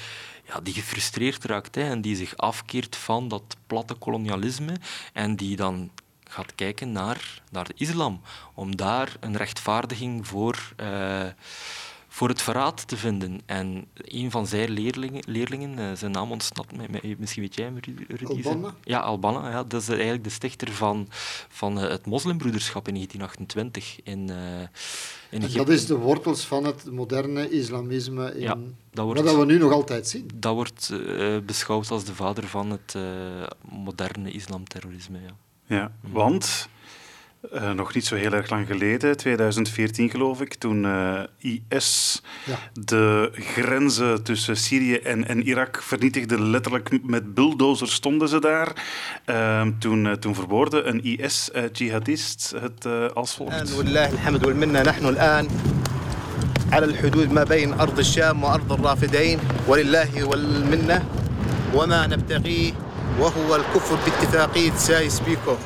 ja, die gefrustreerd raakt hè, en die zich afkeert van dat platte kolonialisme en die dan gaat kijken naar, naar de islam, om daar een rechtvaardiging voor, uh, voor het verraad te vinden. En een van zijn leerlingen, leerlingen uh, zijn naam ontsnapt mij, misschien weet jij hem, Rudy? Albanna? Ja, Albanna. Ja, dat is eigenlijk de stichter van, van uh, het moslimbroederschap in 1928 in, in en dat is de wortels van het moderne islamisme in... Ja, dat wordt, wat we nu nog altijd zien. Dat wordt uh, beschouwd als de vader van het uh, moderne islamterrorisme. Ja, ja want uh, nog niet zo heel erg lang geleden, 2014 geloof ik, toen uh, IS ja. de grenzen tussen Syrië en, en, Irak vernietigde, letterlijk met bulldozers stonden ze daar. Uh, toen, toen verwoordde een IS-jihadist het als volgt. على الحدود ما بين أرض الشام وأرض الرافدين ولله والمنة وما نبتغيه وهو الكفر باتفاقية سايس بيكو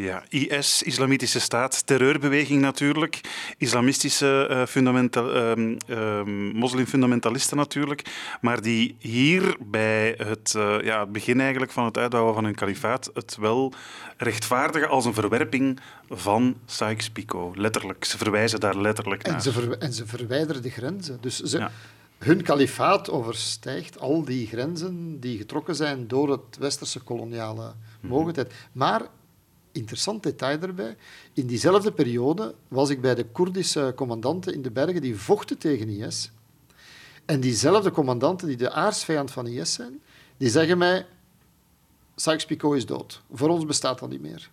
ja, IS, Islamitische Staat, terreurbeweging natuurlijk, islamistische uh, fundamental, moslimfundamentalisten natuurlijk, maar die hier bij het, uh, ja, het begin eigenlijk van het uitbouwen van hun kalifaat het wel rechtvaardigen als een verwerping van Sykes-Picot. Letterlijk, ze verwijzen daar letterlijk naar. En ze, en ze verwijderen de grenzen. Dus ze, ja. hun kalifaat overstijgt al die grenzen die getrokken zijn door het westerse koloniale mogendheid. Maar interessant detail erbij. In diezelfde periode was ik bij de Koerdische commandanten in de bergen die vochten tegen IS. En diezelfde commandanten die de aarsvijand van IS zijn, die zeggen mij, Sykes-Picot is dood. Voor ons bestaat dat niet meer.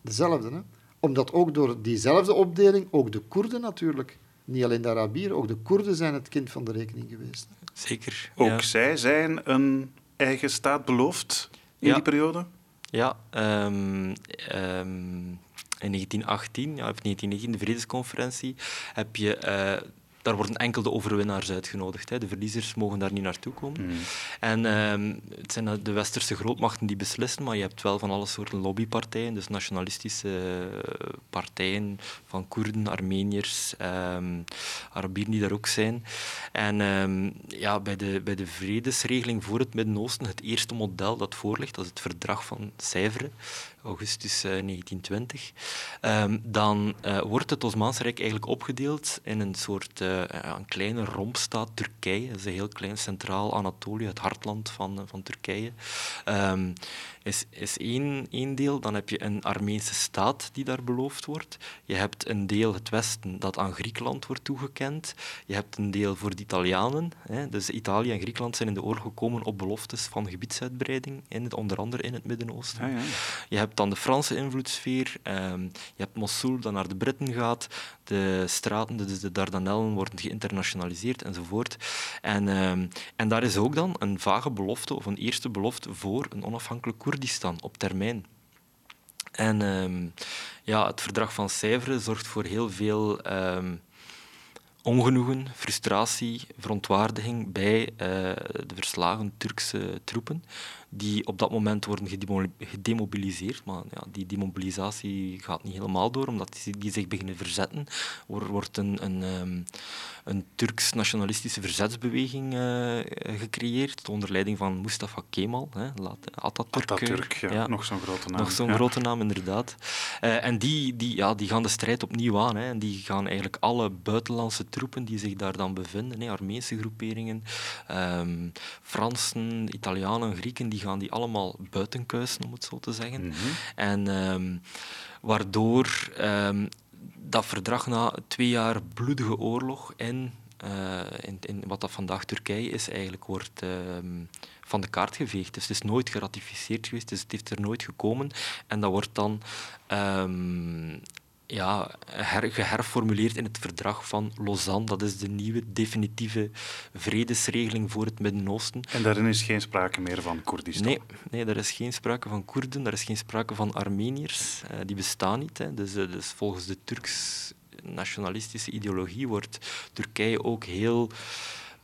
Dezelfde, hè? Omdat ook door diezelfde opdeling, ook de Koerden natuurlijk, niet alleen de Arabieren, ook de Koerden zijn het kind van de rekening geweest. Zeker. Ook ja. zij zijn een eigen staat beloofd in ja. die periode? Ja, um, um, in 1918, ja, of 1919, de Vredesconferentie, heb je uh, daar worden enkel de overwinnaars uitgenodigd. Hè. De verliezers mogen daar niet naartoe komen. Mm. En um, het zijn de westerse grootmachten die beslissen, maar je hebt wel van alle soorten lobbypartijen, dus nationalistische partijen van Koerden, Armeniërs, um, Arabieren die daar ook zijn. En um, ja, bij, de, bij de vredesregeling voor het Midden-Oosten, het eerste model dat voorligt, dat is het verdrag van Sèvres, augustus uh, 1920, um, dan uh, wordt het Osmaanse Rijk eigenlijk opgedeeld in een soort uh, een kleine rompstaat Turkije. Dat is een heel klein centraal Anatolië, het hartland van, van Turkije. Um, is, is één, één deel. Dan heb je een Armeense staat die daar beloofd wordt. Je hebt een deel, het Westen, dat aan Griekenland wordt toegekend. Je hebt een deel voor de Italianen. Hè. Dus Italië en Griekenland zijn in de oorlog gekomen op beloftes van gebiedsuitbreiding, in het, onder andere in het Midden-Oosten. Ja, ja. Je hebt dan de Franse invloedssfeer. Um, je hebt Mosul, dat naar de Britten gaat. De straten, dus de Dardanellen, worden geïnternationaliseerd enzovoort. En, um, en daar is ook dan een vage belofte, of een eerste belofte voor een onafhankelijk Koerdistan op termijn. En um, ja, het verdrag van Sèvres zorgt voor heel veel ongenoegen, frustratie, verontwaardiging bij uh, de verslagen Turkse troepen, die op dat moment worden gedemobiliseerd. Maar ja, die demobilisatie gaat niet helemaal door, omdat die, zich beginnen verzetten. Er wordt een, een, um, een Turks-nationalistische verzetsbeweging uh, gecreëerd, onder leiding van Mustafa Kemal, hè, Atatürk. Atatürk, ja, ja. nog zo'n grote naam. Nog zo'n ja. grote naam, inderdaad. Uh, en die, die, ja, die gaan de strijd opnieuw aan. Hè, en die gaan eigenlijk alle buitenlandse troepen die zich daar dan bevinden, hè, Armeense groeperingen, um, Fransen, Italianen, Grieken, die gaan die allemaal buitenkuisen, om het zo te zeggen. Mhm. En um, waardoor um, dat verdrag na twee jaar bloedige oorlog in, uh, in, in, wat dat vandaag Turkije is, eigenlijk wordt um, van de kaart geveegd. Dus het is nooit geratificeerd geweest, dus het heeft er nooit gekomen. En dat wordt dan ja, her, geherformuleerd in het verdrag van Lausanne. Dat is de nieuwe definitieve vredesregeling voor het Midden-Oosten. En daarin is geen sprake meer van Koerdistan? Nee, nee, daar is geen sprake van Koerden, daar is geen sprake van Armeniërs. Uh, die bestaan niet. Hè. Dus, uh, dus volgens de Turks nationalistische ideologie wordt Turkije ook heel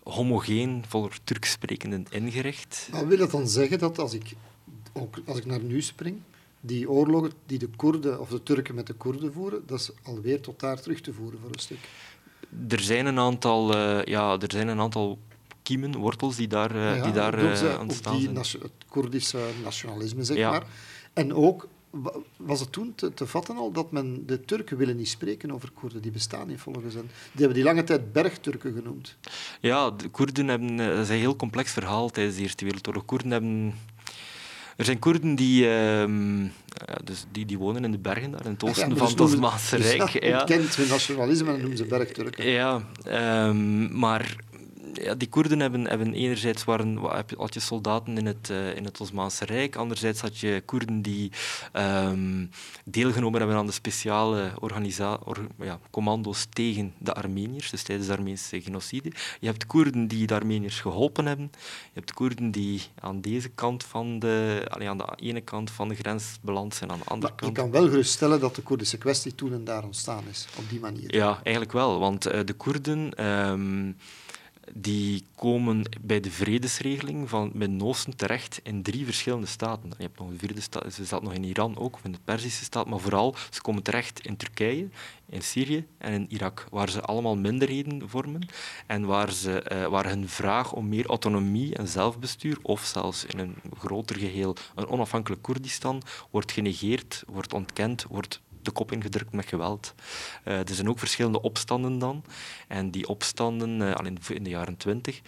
homogeen voor Turks sprekenden ingericht. Maar wil dat dan zeggen dat als ik, ook als ik naar nu spring, die oorlogen die de Koerden of de Turken met de Koerden voeren, dat is alweer tot daar terug te voeren voor een stuk? Er zijn een aantal, uh, ja, er zijn een aantal kiemen, wortels die daar, uh, ja, die daar uh, ontstaan die zijn. Het Koerdische nationalisme, zeg ja. maar. En ook was het toen te, te, vatten al dat men de Turken willen niet spreken over Koerden? Die bestaan niet volgens hen. Die hebben die lange tijd bergturken genoemd. Ja, de Koerden hebben, dat is een heel complex verhaal tijdens de Eerste Wereldoorlog. Koerden hebben er zijn Koerden die, uh, dus die, die wonen in de bergen daar, in het oosten ja, van het Osmaanse Rijk. Ja, ja. kent hun nationalisme en noemen ze bergturken. Ja, um, maar ja, die Koerden hebben, hebben enerzijds waren, had je soldaten in het, uh, in het Osmaanse Rijk, anderzijds had je Koerden die um, deelgenomen hebben aan de speciale or, ja, commando's tegen de Armeniërs, dus tijdens de Armeense genocide. Je hebt Koerden die de Armeniërs geholpen hebben. Je hebt Koerden die aan deze kant van de, allee, aan de ene kant van de grens beland zijn, aan de andere maar kant. Je kan wel geruststellen dat de Koerdische kwestie toen en daar ontstaan is, op die manier. Ja, eigenlijk wel, want uh, de Koerden... Um, die komen bij de vredesregeling van Midden-Oosten terecht in drie verschillende staten. Je hebt nog een vierde staat, ze zat nog in Iran ook, of in de Perzische staat, maar vooral, ze komen terecht in Turkije, in Syrië en in Irak, waar ze allemaal minderheden vormen en waar, ze, uh, waar hun vraag om meer autonomie en zelfbestuur, of zelfs in een groter geheel een onafhankelijk Koerdistan, wordt genegeerd, wordt ontkend, wordt de kop ingedrukt met geweld. Uh, er zijn ook verschillende opstanden dan. En die opstanden, uh, al in, in, de jaren twintig,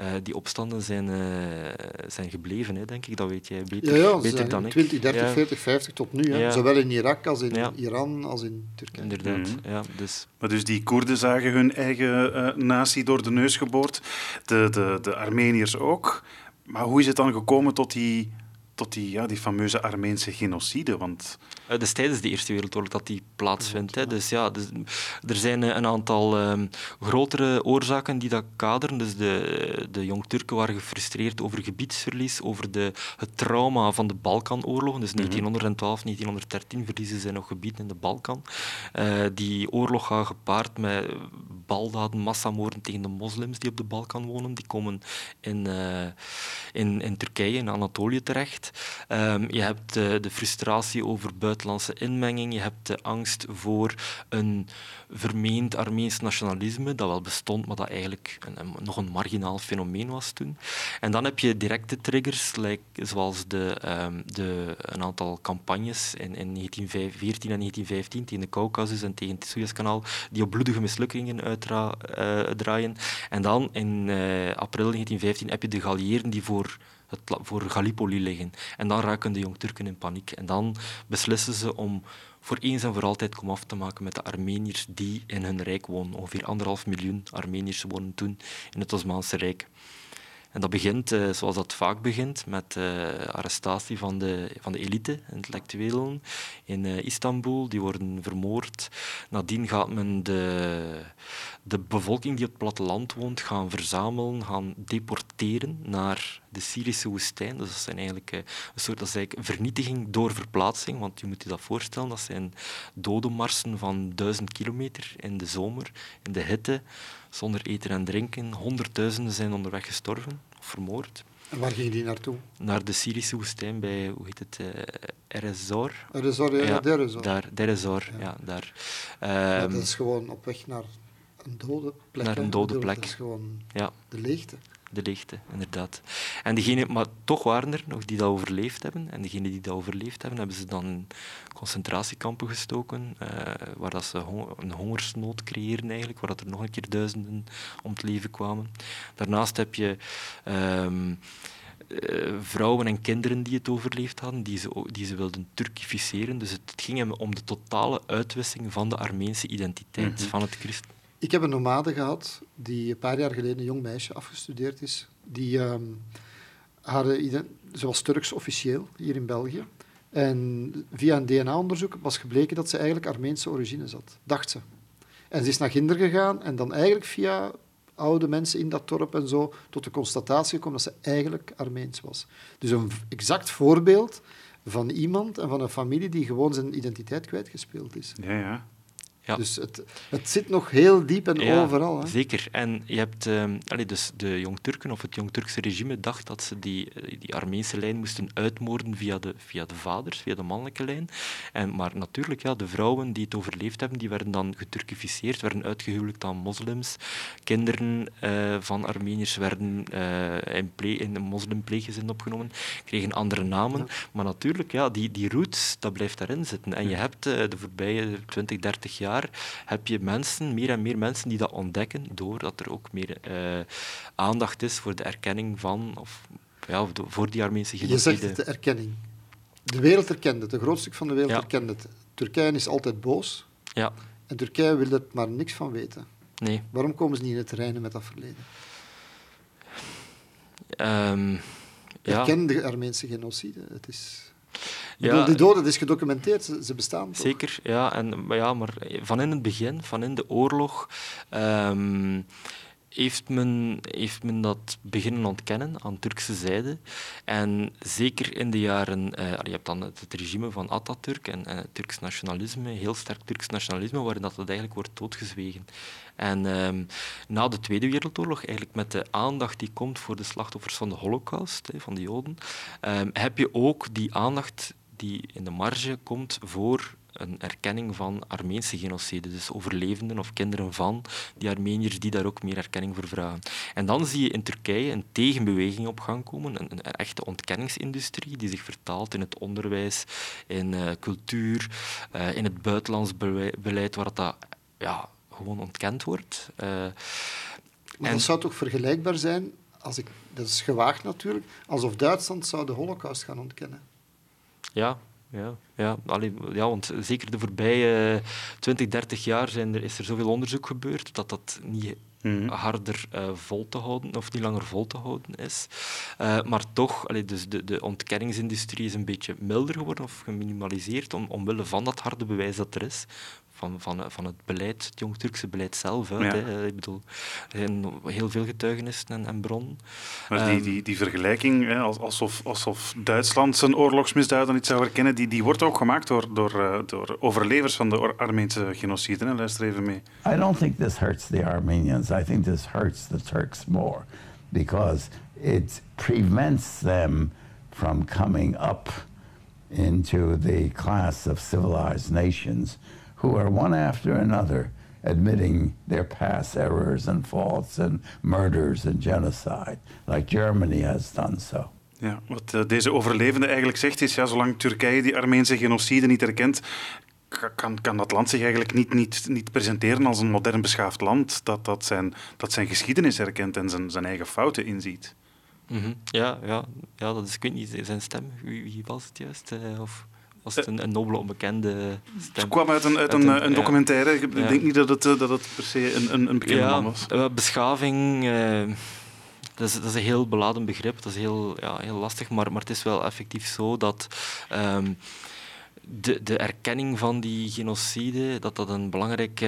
uh, die opstanden zijn, zijn gebleven, hè, denk ik. Dat weet jij beter, ja, ja, beter dan 20, 30, ja. 40, 50 tot nu. Hè. Ja. Zowel in Irak als in Iran als in Turkije. Inderdaad, mm -hmm. ja. Dus. Maar dus die Koerden zagen hun eigen natie door de neus geboord. De, de, de Armeniërs ook. Maar hoe is het dan gekomen tot die tot die, ja, die fameuze Armeense genocide. Want... Het is tijdens de Eerste Wereldoorlog dat die plaatsvindt. Hè. Dus ja, dus, er zijn een aantal um, grotere oorzaken die dat kaderen. Dus de, de Jong-Turken waren gefrustreerd over gebiedsverlies, over de, het trauma van de Balkanoorlog. Dus 1912, 1913 verliezen zij nog gebieden in de Balkan. Uh, die oorlog gaat gepaard met baldaden, massamoorden tegen de moslims die op de Balkan wonen. Die komen in, uh, in, in Turkije, in Anatolië terecht. Um, je hebt de, frustratie over buitenlandse inmenging, je hebt de angst voor een vermeend Armeens nationalisme, dat wel bestond, maar dat eigenlijk een, nog een marginaal fenomeen was toen. En dan heb je directe triggers, zoals de, um, de, een aantal campagnes in, in 1914 en 1915 tegen de Caucasus en tegen het Suezkanaal, die op bloedige mislukkingen uitdraaien. Uh, en dan in uh, april 1915 heb je de Galliëren die voor het, voor Gallipoli liggen. En dan raken de Jong-Turken in paniek. En dan beslissen ze om voor eens en voor altijd komaf te maken met de Armeniërs die in hun rijk wonen. Ongeveer anderhalf miljoen Armeniërs wonen toen in het Osmaanse Rijk. En dat begint, uh, zoals dat vaak begint, met uh, arrestatie van de, van de elite, intellectuelen in uh, Istanbul. Die worden vermoord. Nadien gaat men de, de bevolking die op het platteland woont gaan verzamelen, gaan deporteren naar de Syrische woestijn. Dus dat, zijn eigenlijk, een soort, dat is vernietiging door verplaatsing. Want je moet je dat voorstellen, dat zijn dodenmarsen van duizend kilometer in de zomer, in de hitte zonder eten en drinken. Honderdduizenden zijn onderweg gestorven of vermoord. En waar gingen die naartoe? Naar de Syrische woestijn bij, hoe heet het, uh, Erezor. Erezor, ja, ja Derezor. Daar, Derezor, ja. ja daar. Um, dat is gewoon op weg naar een dode plek. Naar een dode plek. Dat is gewoon ja. de leegte de leegte, inderdaad. En degene, maar toch waren er nog die dat overleefd hebben. En degenen die dat overleefd hebben, hebben ze dan in concentratiekampen gestoken, uh, waar dat ze een hongersnood creëren eigenlijk, waar dat er nog een keer duizenden om het leven kwamen. Daarnaast heb je... Um, uh, vrouwen en kinderen die het overleefd hadden, die ze, die ze wilden turkificeren. Dus het, ging hem om de totale uitwissing van de Armeense identiteit, mm -hmm. van het christen ik heb een nomade gehad die een paar jaar geleden een jong meisje afgestudeerd is. Die, um, haar, ze was Turks officieel hier in België. En via een DNA-onderzoek was gebleken dat ze eigenlijk Armeense origine had, dacht ze. En ze is naar Ginder gegaan en dan eigenlijk via oude mensen in dat dorp en zo tot de constatatie gekomen dat ze eigenlijk Armeens was. Dus een exact voorbeeld van iemand en van een familie die gewoon zijn identiteit kwijtgespeeld is. Ja, ja. Ja. Dus het, het zit nog heel diep en Ja, overal. Hè. Zeker. En je hebt, allee, dus de Jong-Turken of het Jong-Turkse regime dacht dat ze die, eh, die Armeense lijn moesten uitmoorden via de, via de vaders, via de mannelijke lijn. En, maar natuurlijk, ja, de vrouwen die het overleefd hebben, die werden dan geturkificeerd, werden uitgehuwelijkt aan moslims. Kinderen eh, van Armeniërs werden eh, in, ple- in een moslimpleeggezin opgenomen, kregen andere namen. Maar natuurlijk, ja, die, die roots, dat blijft daarin zitten. En je hebt de voorbije 20, 30 jaar heb je mensen, meer en meer mensen die dat ontdekken, doordat er ook meer eh, aandacht is voor de erkenning van, of ja, voor die Armeense Je genocide. zegt het, de erkenning. De wereld erkent het, een groot stuk van de wereld Ja. het. Turkije is altijd boos Ja, en Turkije wil er maar niks van weten. nee. Waarom komen ze niet in het reinen met dat verleden? Ehm, ja, Erken de Armeense genocide. Het is... Ja. bedoel, die doden, is gedocumenteerd, ze, ze bestaan toch? Zeker, ja. En, maar, ja, maar van in het begin, van in de oorlog, ehm, heeft, men, heeft men dat beginnen ontkennen aan Turkse zijde. En zeker in de jaren... eh, je hebt dan het, het regime van Atatürk en, en het Turks nationalisme, heel sterk Turks nationalisme, waarin dat, dat eigenlijk wordt doodgezwegen. En ehm, na de Tweede Wereldoorlog, eigenlijk met de aandacht die komt voor de slachtoffers van de Holocaust, van de Joden, ehm, heb je ook die aandacht die in de marge komt voor een erkenning van Armeense genocide. Dus overlevenden of kinderen van die Armeniërs die daar ook meer erkenning voor vragen. En dan zie je in Turkije een tegenbeweging op gang komen, een, een echte ontkenningsindustrie die zich vertaalt in het onderwijs, in eh, cultuur, eh, in het buitenlands bele- beleid, waar dat ja, gewoon ontkend wordt. Eh, Maar en- dat zou toch vergelijkbaar zijn, als ik, dat is gewaagd natuurlijk, alsof Duitsland zou de holocaust gaan ontkennen. Ja, ja, ja. Allee, ja, want zeker de voorbije 20, 30 jaar zijn er, is er zoveel onderzoek gebeurd dat dat niet Mhm. harder eh, vol te houden, of niet langer vol te houden is. Eh, maar toch, allee, dus de, de ontkenningsindustrie is een beetje milder geworden of geminimaliseerd om, omwille van dat harde bewijs dat er is. Van, van, van het beleid, het Jong-Turkse beleid zelf. Ja. hè. Ik bedoel, er zijn heel veel getuigenissen en, en bronnen. Maar die, Ehm, die, die vergelijking, hè, als- alsof, alsof Duitsland zijn oorlogsmisdaden niet zou herkennen, die, die wordt ook gemaakt door, door, eh, door overlevers van de Armeense genocide. Hè. Luister even mee. I don't think this hurts the Armenians. I think this hurts the Turks more because it prevents them from coming up into the class of civilized nations who are one after another admitting their past errors and faults and murders and genocide, like Germany has done so. Ja, wat eh, deze overlevende eigenlijk zegt is, ja, zolang Turkije die Armeense genocide niet erkent, ka- kan, kan dat land zich eigenlijk niet, niet, niet presenteren als een modern beschaafd land dat, dat, zijn, dat zijn geschiedenis herkent en zijn, zijn eigen fouten inziet. Mhm. Ja, ja, ja, dat is, ik weet niet, zijn stem, wie, wie was het juist? Eh, of was het een, een nobele, onbekende stem? Het kwam uit een, uit Uit een, een- eh, documentaire. Ik Ja. denk niet dat het, eh, dat het per se een, een, een bekende man was. beschaving, eh, dat, is, dat is een heel beladen begrip, dat is heel, ja, heel lastig, maar, maar het is wel effectief zo dat ehm, de, de erkenning van die genocide, dat dat een belangrijk,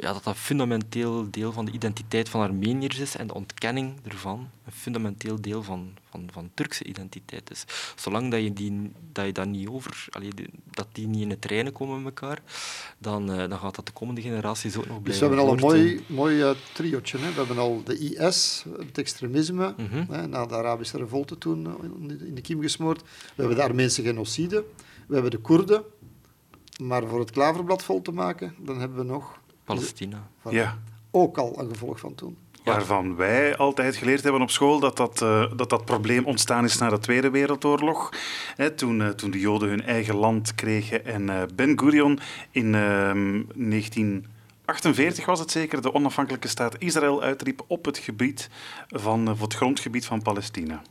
ja, dat dat een fundamenteel deel van de identiteit van Armeniërs is en de ontkenning ervan een fundamenteel deel van, van, van Turkse identiteit is. Zolang dat je, die, dat je daar niet over, allee, dat die niet in het reinen komen met elkaar, dan, eh, dan gaat dat de komende generaties ook nog Dus blijven we hebben al een mooi, mooi triootje. Hè. We hebben al de IS, het extremisme, Mhm. hè, na de Arabische revolte toen eh, in de- in de kiem gesmoord. We hebben de Armeense genocide. We hebben de Koerden. Maar voor het klaverblad vol te maken, dan hebben we nog... Palestina. Ja. Ook al een gevolg van toen. Waarvan wij altijd geleerd hebben op school dat dat, eh, dat, dat probleem ontstaan is na de Tweede Wereldoorlog. Hè, toen, eh, toen de Joden hun eigen land kregen en eh, Ben Gurion in ehm, 1948 was het zeker, de onafhankelijke staat Israël uitriep op het gebied van het grondgebied van Palestina.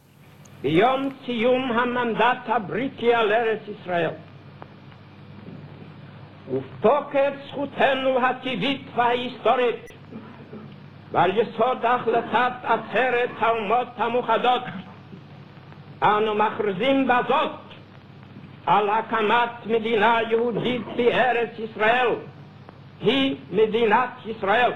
Biom Tziyum Hamandat Abritia Leres Israël. ובתוקף זכותנו הטבעית וההיסטורית ועל יסוד החלטת עצרת האומות המאוחדות אנו מכריזים בזאת על הקמת מדינה יהודית בארץ ישראל. היא מדינת ישראל.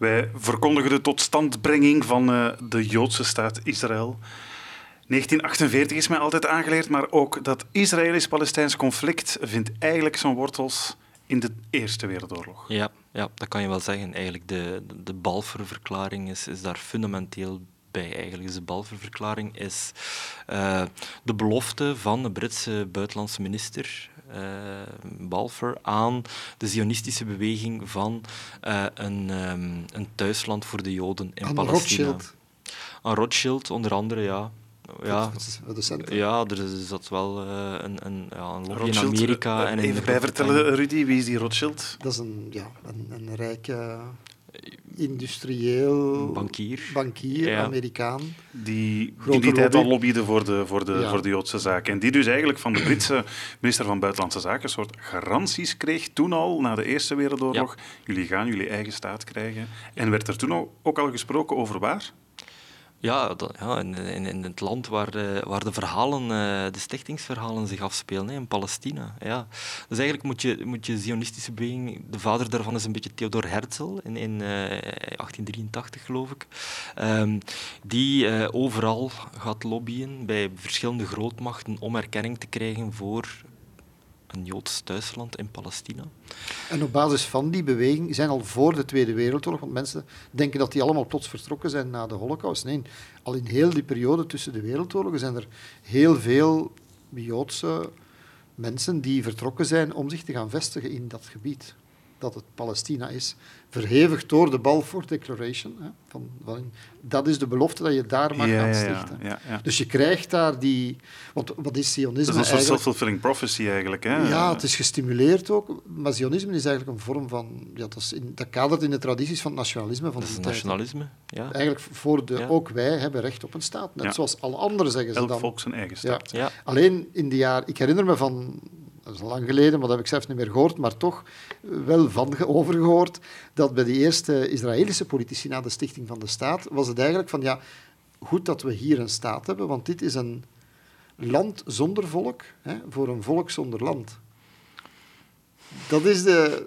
Wij verkondigen de totstandbrenging van uh, de Joodse staat Israël. 1948 is mij altijd aangeleerd, maar ook dat Israëlisch-Palestijns conflict vindt eigenlijk zijn wortels in de Eerste Wereldoorlog. Ja, ja dat kan je wel zeggen. Eigenlijk de, de Balfour-verklaring is, is daar fundamenteel bij. Eigenlijk. Dus de Balfour-verklaring is uh, de belofte van de Britse buitenlandse minister uh, Balfour aan de zionistische beweging van uh, een, um, een thuisland voor de Joden in aan Palestina. Rothschild. Aan Rothschild, onder andere, ja. Ja, de ja, er zat wel uh, een, een, ja, een lobby in Amerika. en even bij vertellen, Rudy, wie is die Rothschild? Dat is een, ja, een, een rijke industrieel bankier, bankier ja. Amerikaan. Die in die tijd al lobbyde voor de, voor, de, Ja. voor de Joodse zaken. En die dus eigenlijk van de Britse minister van Buitenlandse Zaken een soort garanties kreeg toen al, na de Eerste Wereldoorlog. Jullie gaan jullie eigen staat krijgen. En werd er toen ook al gesproken over waar? Ja, ja in, in, in het land waar de, waar de verhalen, eh, de stichtingsverhalen zich afspelen, in Palestina. Ja. Dus eigenlijk moet je, moet je zionistische beweging, de vader daarvan is een beetje Theodor Herzl, in, in eh, 1883 geloof ik, Ehm, die eh, overal gaat lobbyen bij verschillende grootmachten om erkenning te krijgen voor een Joods thuisland in Palestina. En op basis van die beweging zijn al voor de Tweede Wereldoorlog, want mensen denken dat die allemaal plots vertrokken zijn na de Holocaust. Nee, al in heel die periode tussen de wereldoorlogen zijn er heel veel Joodse mensen die vertrokken zijn om zich te gaan vestigen in dat gebied. Dat het Palestina is, verhevigd door de Balfour Declaration. Hè, van, van, dat is de belofte dat je daar mag gaan stichten. ja, ja. Dus je krijgt daar die... Want wat is Zionisme Dat is een self-fulfilling prophecy eigenlijk. Hè? Ja, het is gestimuleerd ook. Maar Zionisme is eigenlijk een vorm van... Ja, dat, is in, dat kadert in de tradities van het nationalisme van Dat is die nationalisme. Ja. Eigenlijk voor de... Ja. Ook wij hebben recht op een staat. Net Ja. zoals alle anderen zeggen ze Elk dan. volk zijn eigen Ja. staat. Ja. Alleen in de jaren... Ik herinner me van... Dat is al lang geleden, maar dat heb ik zelf niet meer gehoord, maar toch wel van ge- overgehoord, dat bij de eerste Israëlische politici na de stichting van de staat, was het eigenlijk van, ja, goed dat we hier een staat hebben, want dit is een land zonder volk, hè, voor een volk zonder land. Dat is de,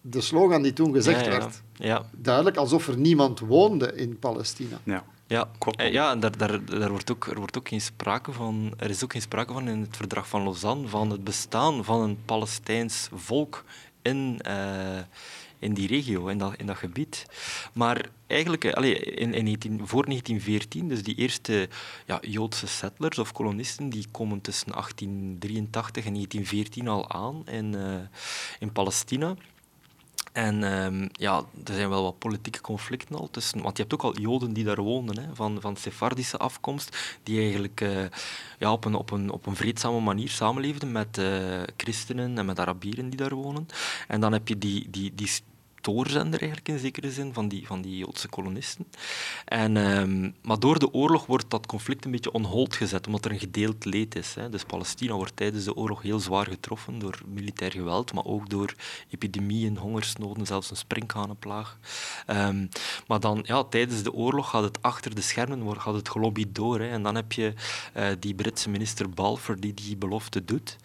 de slogan die toen gezegd ja, ja. werd. Ja, Duidelijk, alsof er niemand woonde in Palestina. Ja. Ja. Eh, ja en daar, daar, daar wordt ook, er, wordt ook geen sprake van, er is ook geen sprake van in het verdrag van Lausanne van het bestaan van een Palestijns volk in, eh, in die regio, in dat, in dat gebied. Maar eigenlijk, eh, allee, in, in 19, voor 1914, dus die eerste ja, Joodse settlers of kolonisten, die komen tussen 1883 en 1914 al aan in, in Palestina. En ehm, ja, er zijn wel wat politieke conflicten al tussen. Want je hebt ook al Joden die daar woonden, hè, van, van Sephardische afkomst, die eigenlijk eh, ja, op, een, op, een, op een vreedzame manier samenleefden met eh, christenen en met Arabieren die daar wonen. En dan heb je die, die, die stoorzender eigenlijk in zekere zin van die, van die Joodse kolonisten. En, ehm, maar door de oorlog wordt dat conflict een beetje on hold gezet, omdat er een gedeeld leed is. Hè. Dus Palestina wordt tijdens de oorlog heel zwaar getroffen door militair geweld, maar ook door epidemieën, hongersnoden, zelfs een sprinkhanenplaag. Ehm, maar dan, ja, tijdens de oorlog gaat het achter de schermen wordt, gaat het gelobbyd door. Hè. En dan heb je eh, die Britse minister Balfour die die belofte doet.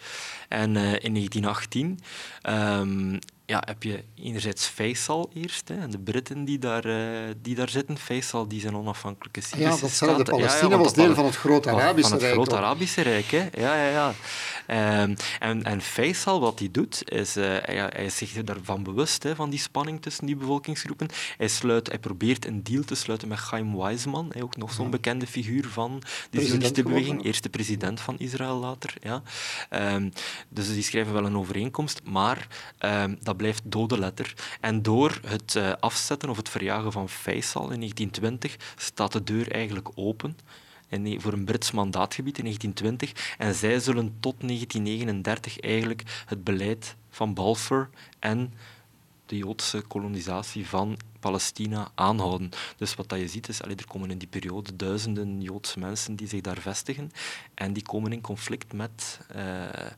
En eh, in 1918 ehm, ja, heb je enerzijds Faisal eerst, hè, en de Britten die daar, eh, die daar zitten. Faisal, die zijn onafhankelijke Syrische Ja, datzelfde. Palestina was deel van het grote van- Arabische van het Rijk. Arabische Rijk, hè. Ja, ja, ja. Ehm, en, en Faisal, wat hij doet, is... eh, hij, hij is zich daarvan bewust, hè, van die spanning tussen die bevolkingsgroepen. Hij, sluit, hij probeert een deal te sluiten met Chaim Weizmann, hè, ook nog zo'n bekende figuur van de Zionistische beweging, eerste president van Israël later. Ja. Ehm, dus die schrijven wel een overeenkomst, maar ehm, dat blijft dode letter. En door het eh, afzetten of het verjagen van Faisal in 1920 staat de deur eigenlijk open in- voor een Brits mandaatgebied in 1920. En zij zullen tot 1939 eigenlijk het beleid van Balfour en de Joodse kolonisatie van Palestina aanhouden. Dus wat dat je ziet is, allee, er komen in die periode duizenden Joodse mensen die zich daar vestigen en die komen in conflict met, eh,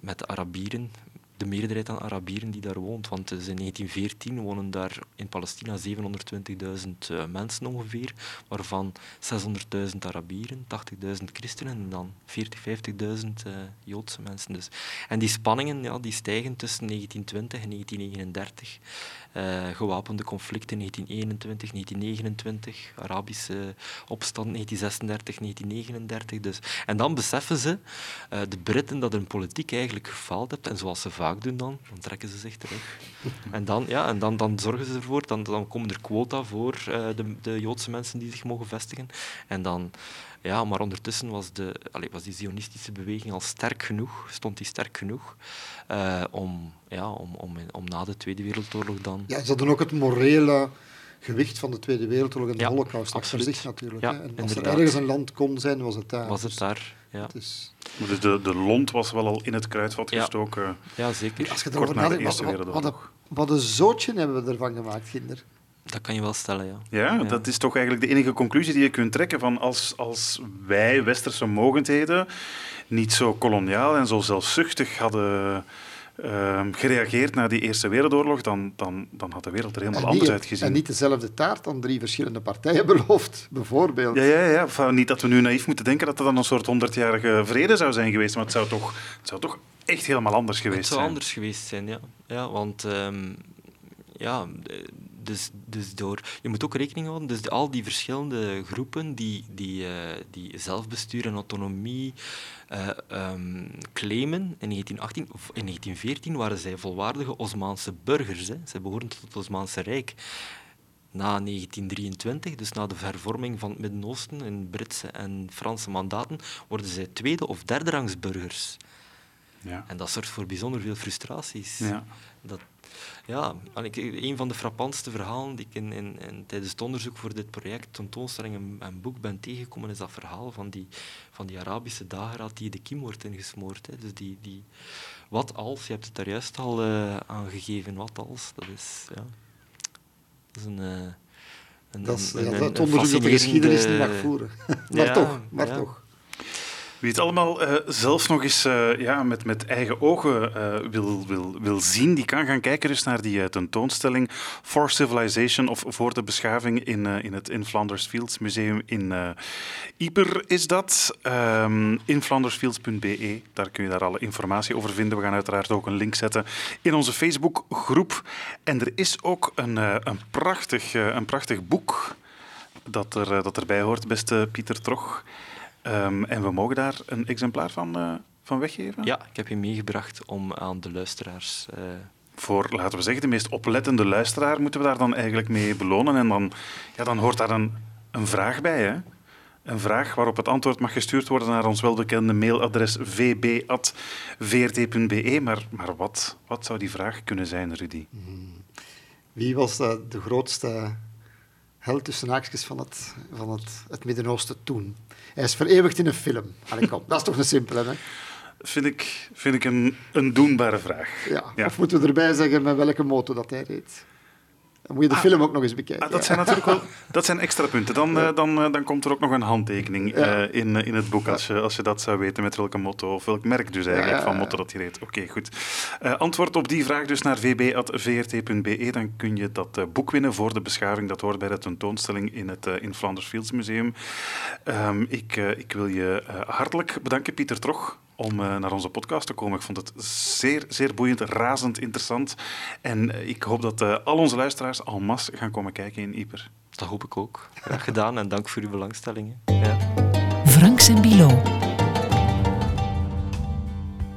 met de Arabieren de meerderheid aan Arabieren die daar woont. Want in 1914 wonen daar in Palestina 720.000 uh, mensen ongeveer, waarvan 600.000 Arabieren, 80.000 christenen en dan 40, 50.000 uh, Joodse mensen. Dus. En die spanningen ja, die stijgen tussen 1920 en 1939. Uh, gewapende conflicten 1921, 1929, Arabische opstand 1936, 1939. Dus. En dan beseffen ze, uh, de Britten, dat hun politiek eigenlijk gefaald heeft. En zoals ze vaak doen dan, dan trekken ze zich terug. En dan, ja, en dan, dan zorgen ze ervoor, dan, dan komen er quota voor uh, de, de Joodse mensen die zich mogen vestigen. En dan... Ja, maar ondertussen was, de, allez, was die zionistische beweging al sterk genoeg, stond die sterk genoeg, uh, om, ja, om, om, om na de Tweede Wereldoorlog dan... Ja, ze hadden ook het morele gewicht van de Tweede Wereldoorlog en de Ja, Holocaust achter absoluut. zich natuurlijk. Ja, hè. En als er ergens een land kon zijn, was het daar. Was het Dus daar? Ja, het is- Dus de, de lont was wel al in het kruidvat Ja. gestoken. ja zeker. Als je Kort erover na de nadenkt, Eerste wat, wat, wat, Wereldoorlog. wat een zootje hebben we ervan gemaakt, kinder. Dat kan je wel stellen, ja. Ja, Ja. dat is toch eigenlijk de enige conclusie die je kunt trekken van als, als wij, westerse mogendheden, niet zo koloniaal en zo zelfzuchtig hadden ehm, gereageerd na die Eerste Wereldoorlog, dan, dan, dan had de wereld er helemaal anders uitgezien. en niet dezelfde taart aan drie verschillende partijen beloofd, bijvoorbeeld. Ja, ja, ja. Enfin, niet dat we nu naïef moeten denken dat er dan een soort honderdjarige vrede zou zijn geweest, maar het zou toch, het zou toch echt helemaal anders geweest Het zou zijn. anders geweest zijn, ja. ja want ehm, ja, dus, dus door, je moet ook rekening houden, dus al die verschillende groepen die, die, eh, die zelfbestuur en autonomie ehm, claimen in 1918 of in 1914 waren zij volwaardige Osmaanse burgers. Hè. Zij behoorden tot het Osmaanse Rijk. Na 1923, dus na de hervorming van het Midden-Oosten in Britse en Franse mandaten, worden zij tweede of derde rangs burgers. Ja. En dat zorgt voor bijzonder veel frustraties. Ja. Dat, ja, en ik, een van de frappantste verhalen die ik in, in, in- tijdens het onderzoek voor dit project, tentoonstelling en, en boek ben tegengekomen, is dat verhaal van die, van die Arabische dageraad die de kiem wordt ingesmoord. Hè. Dus die, die, wat als, je hebt het daar juist al eh, aangegeven, wat als, dat is, ja, dat is een... eh, een, Dat is een- ja, een- dat een onderzoek dat de geschiedenis niet mag voeren. maar Ja, toch, maar ja. toch. Wie het allemaal eh, zelf nog eens eh, ja, met, met eigen ogen eh, wil, wil, wil zien, die kan gaan kijken dus naar die tentoonstelling For Civilization of Voor de Beschaving in, in het In Flanders Fields Museum in Yper is dat. Ehm inflandersfields.be, daar kun je daar alle informatie over vinden. We gaan uiteraard ook een link zetten in onze Facebookgroep. En er is ook een, een, prachtig, een prachtig boek dat, er, dat erbij hoort, beste Pieter Trog. Ehm, en we mogen daar een exemplaar van, eh, van weggeven. Ja, ik heb je meegebracht om aan de luisteraars... eh, Voor, laten we zeggen, de meest oplettende luisteraar moeten we daar dan eigenlijk mee belonen. En dan, ja, dan hoort daar een, een vraag bij. Hè? Een vraag waarop het antwoord mag gestuurd worden naar ons welbekende mailadres vb.vrt.be. Maar, maar wat, wat zou die vraag kunnen zijn, Rudy? Wie was de, de grootste held tussen haakjes van het, van het, het Midden-Oosten toen? Hij is vereeuwigd in een film. Allee, kom, dat is toch een simpele, hè? Vind ik, vind ik een, een doenbare vraag. Ja. Ja. Of moeten we erbij zeggen met welke motor dat hij reed? Dan moet je de film ook nog eens bekijken. Ah, dat zijn natuurlijk wel dat zijn extra punten. Dan, eh, dan, eh, dan komt er ook nog een handtekening Ja. eh, in, in het boek, als je, als je dat zou weten met welke motto, of welk merk dus eigenlijk van motto dat je reed. Oké, goed. Antwoord op die vraag dus naar vb.vrt.be. Dan kun je dat boek winnen voor de beschaving. Dat hoort bij de tentoonstelling in het in Flanders Fields Museum. Ehm, ik, ik wil je hartelijk bedanken, Pieter Trog, om eh, naar onze podcast te komen. Ik vond het zeer, zeer boeiend, razend interessant. En eh, ik hoop dat eh, al onze luisteraars en masse gaan komen kijken in Yper. Dat hoop ik ook. Graag gedaan en dank voor uw belangstelling. hè. Ja. Franks en Bilo.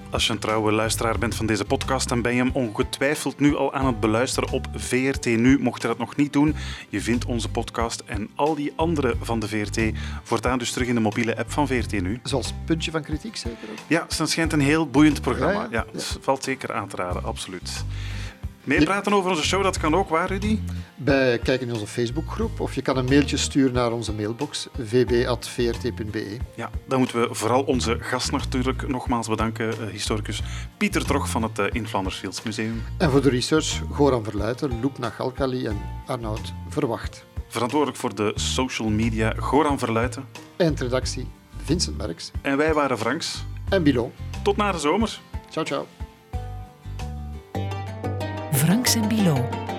Als je een trouwe luisteraar bent van deze podcast, dan ben je hem ongetwijfeld nu al aan het beluisteren op VRT Nu. Mocht je dat nog niet doen, je vindt onze podcast en al die andere van de VRT voortaan dus terug in de mobiele app van VRT Nu. Zoals Puntje van Kritiek zeker ook. Ja, dat schijnt een heel boeiend programma. Ja, Ja, ja. het valt zeker aan te raden, absoluut. Meepraten over onze show, dat kan ook, waar Rudy? Bij kijk in onze Facebookgroep of je kan een mailtje sturen naar onze mailbox vb.vrt.be. Ja, dan moeten we vooral onze gast natuurlijk nogmaals bedanken, eh, historicus Pieter Trog van het eh, In Flanders Fields Museum. En voor de research Goran Verluiten, Loepna Galkali en Arnoud Verwacht. Verantwoordelijk voor de social media, Goran Verluiten. Eindredactie Vincent Merks En wij waren Franks. en Bilo. Tot na de zomer. Ciao, ciao. Franks en.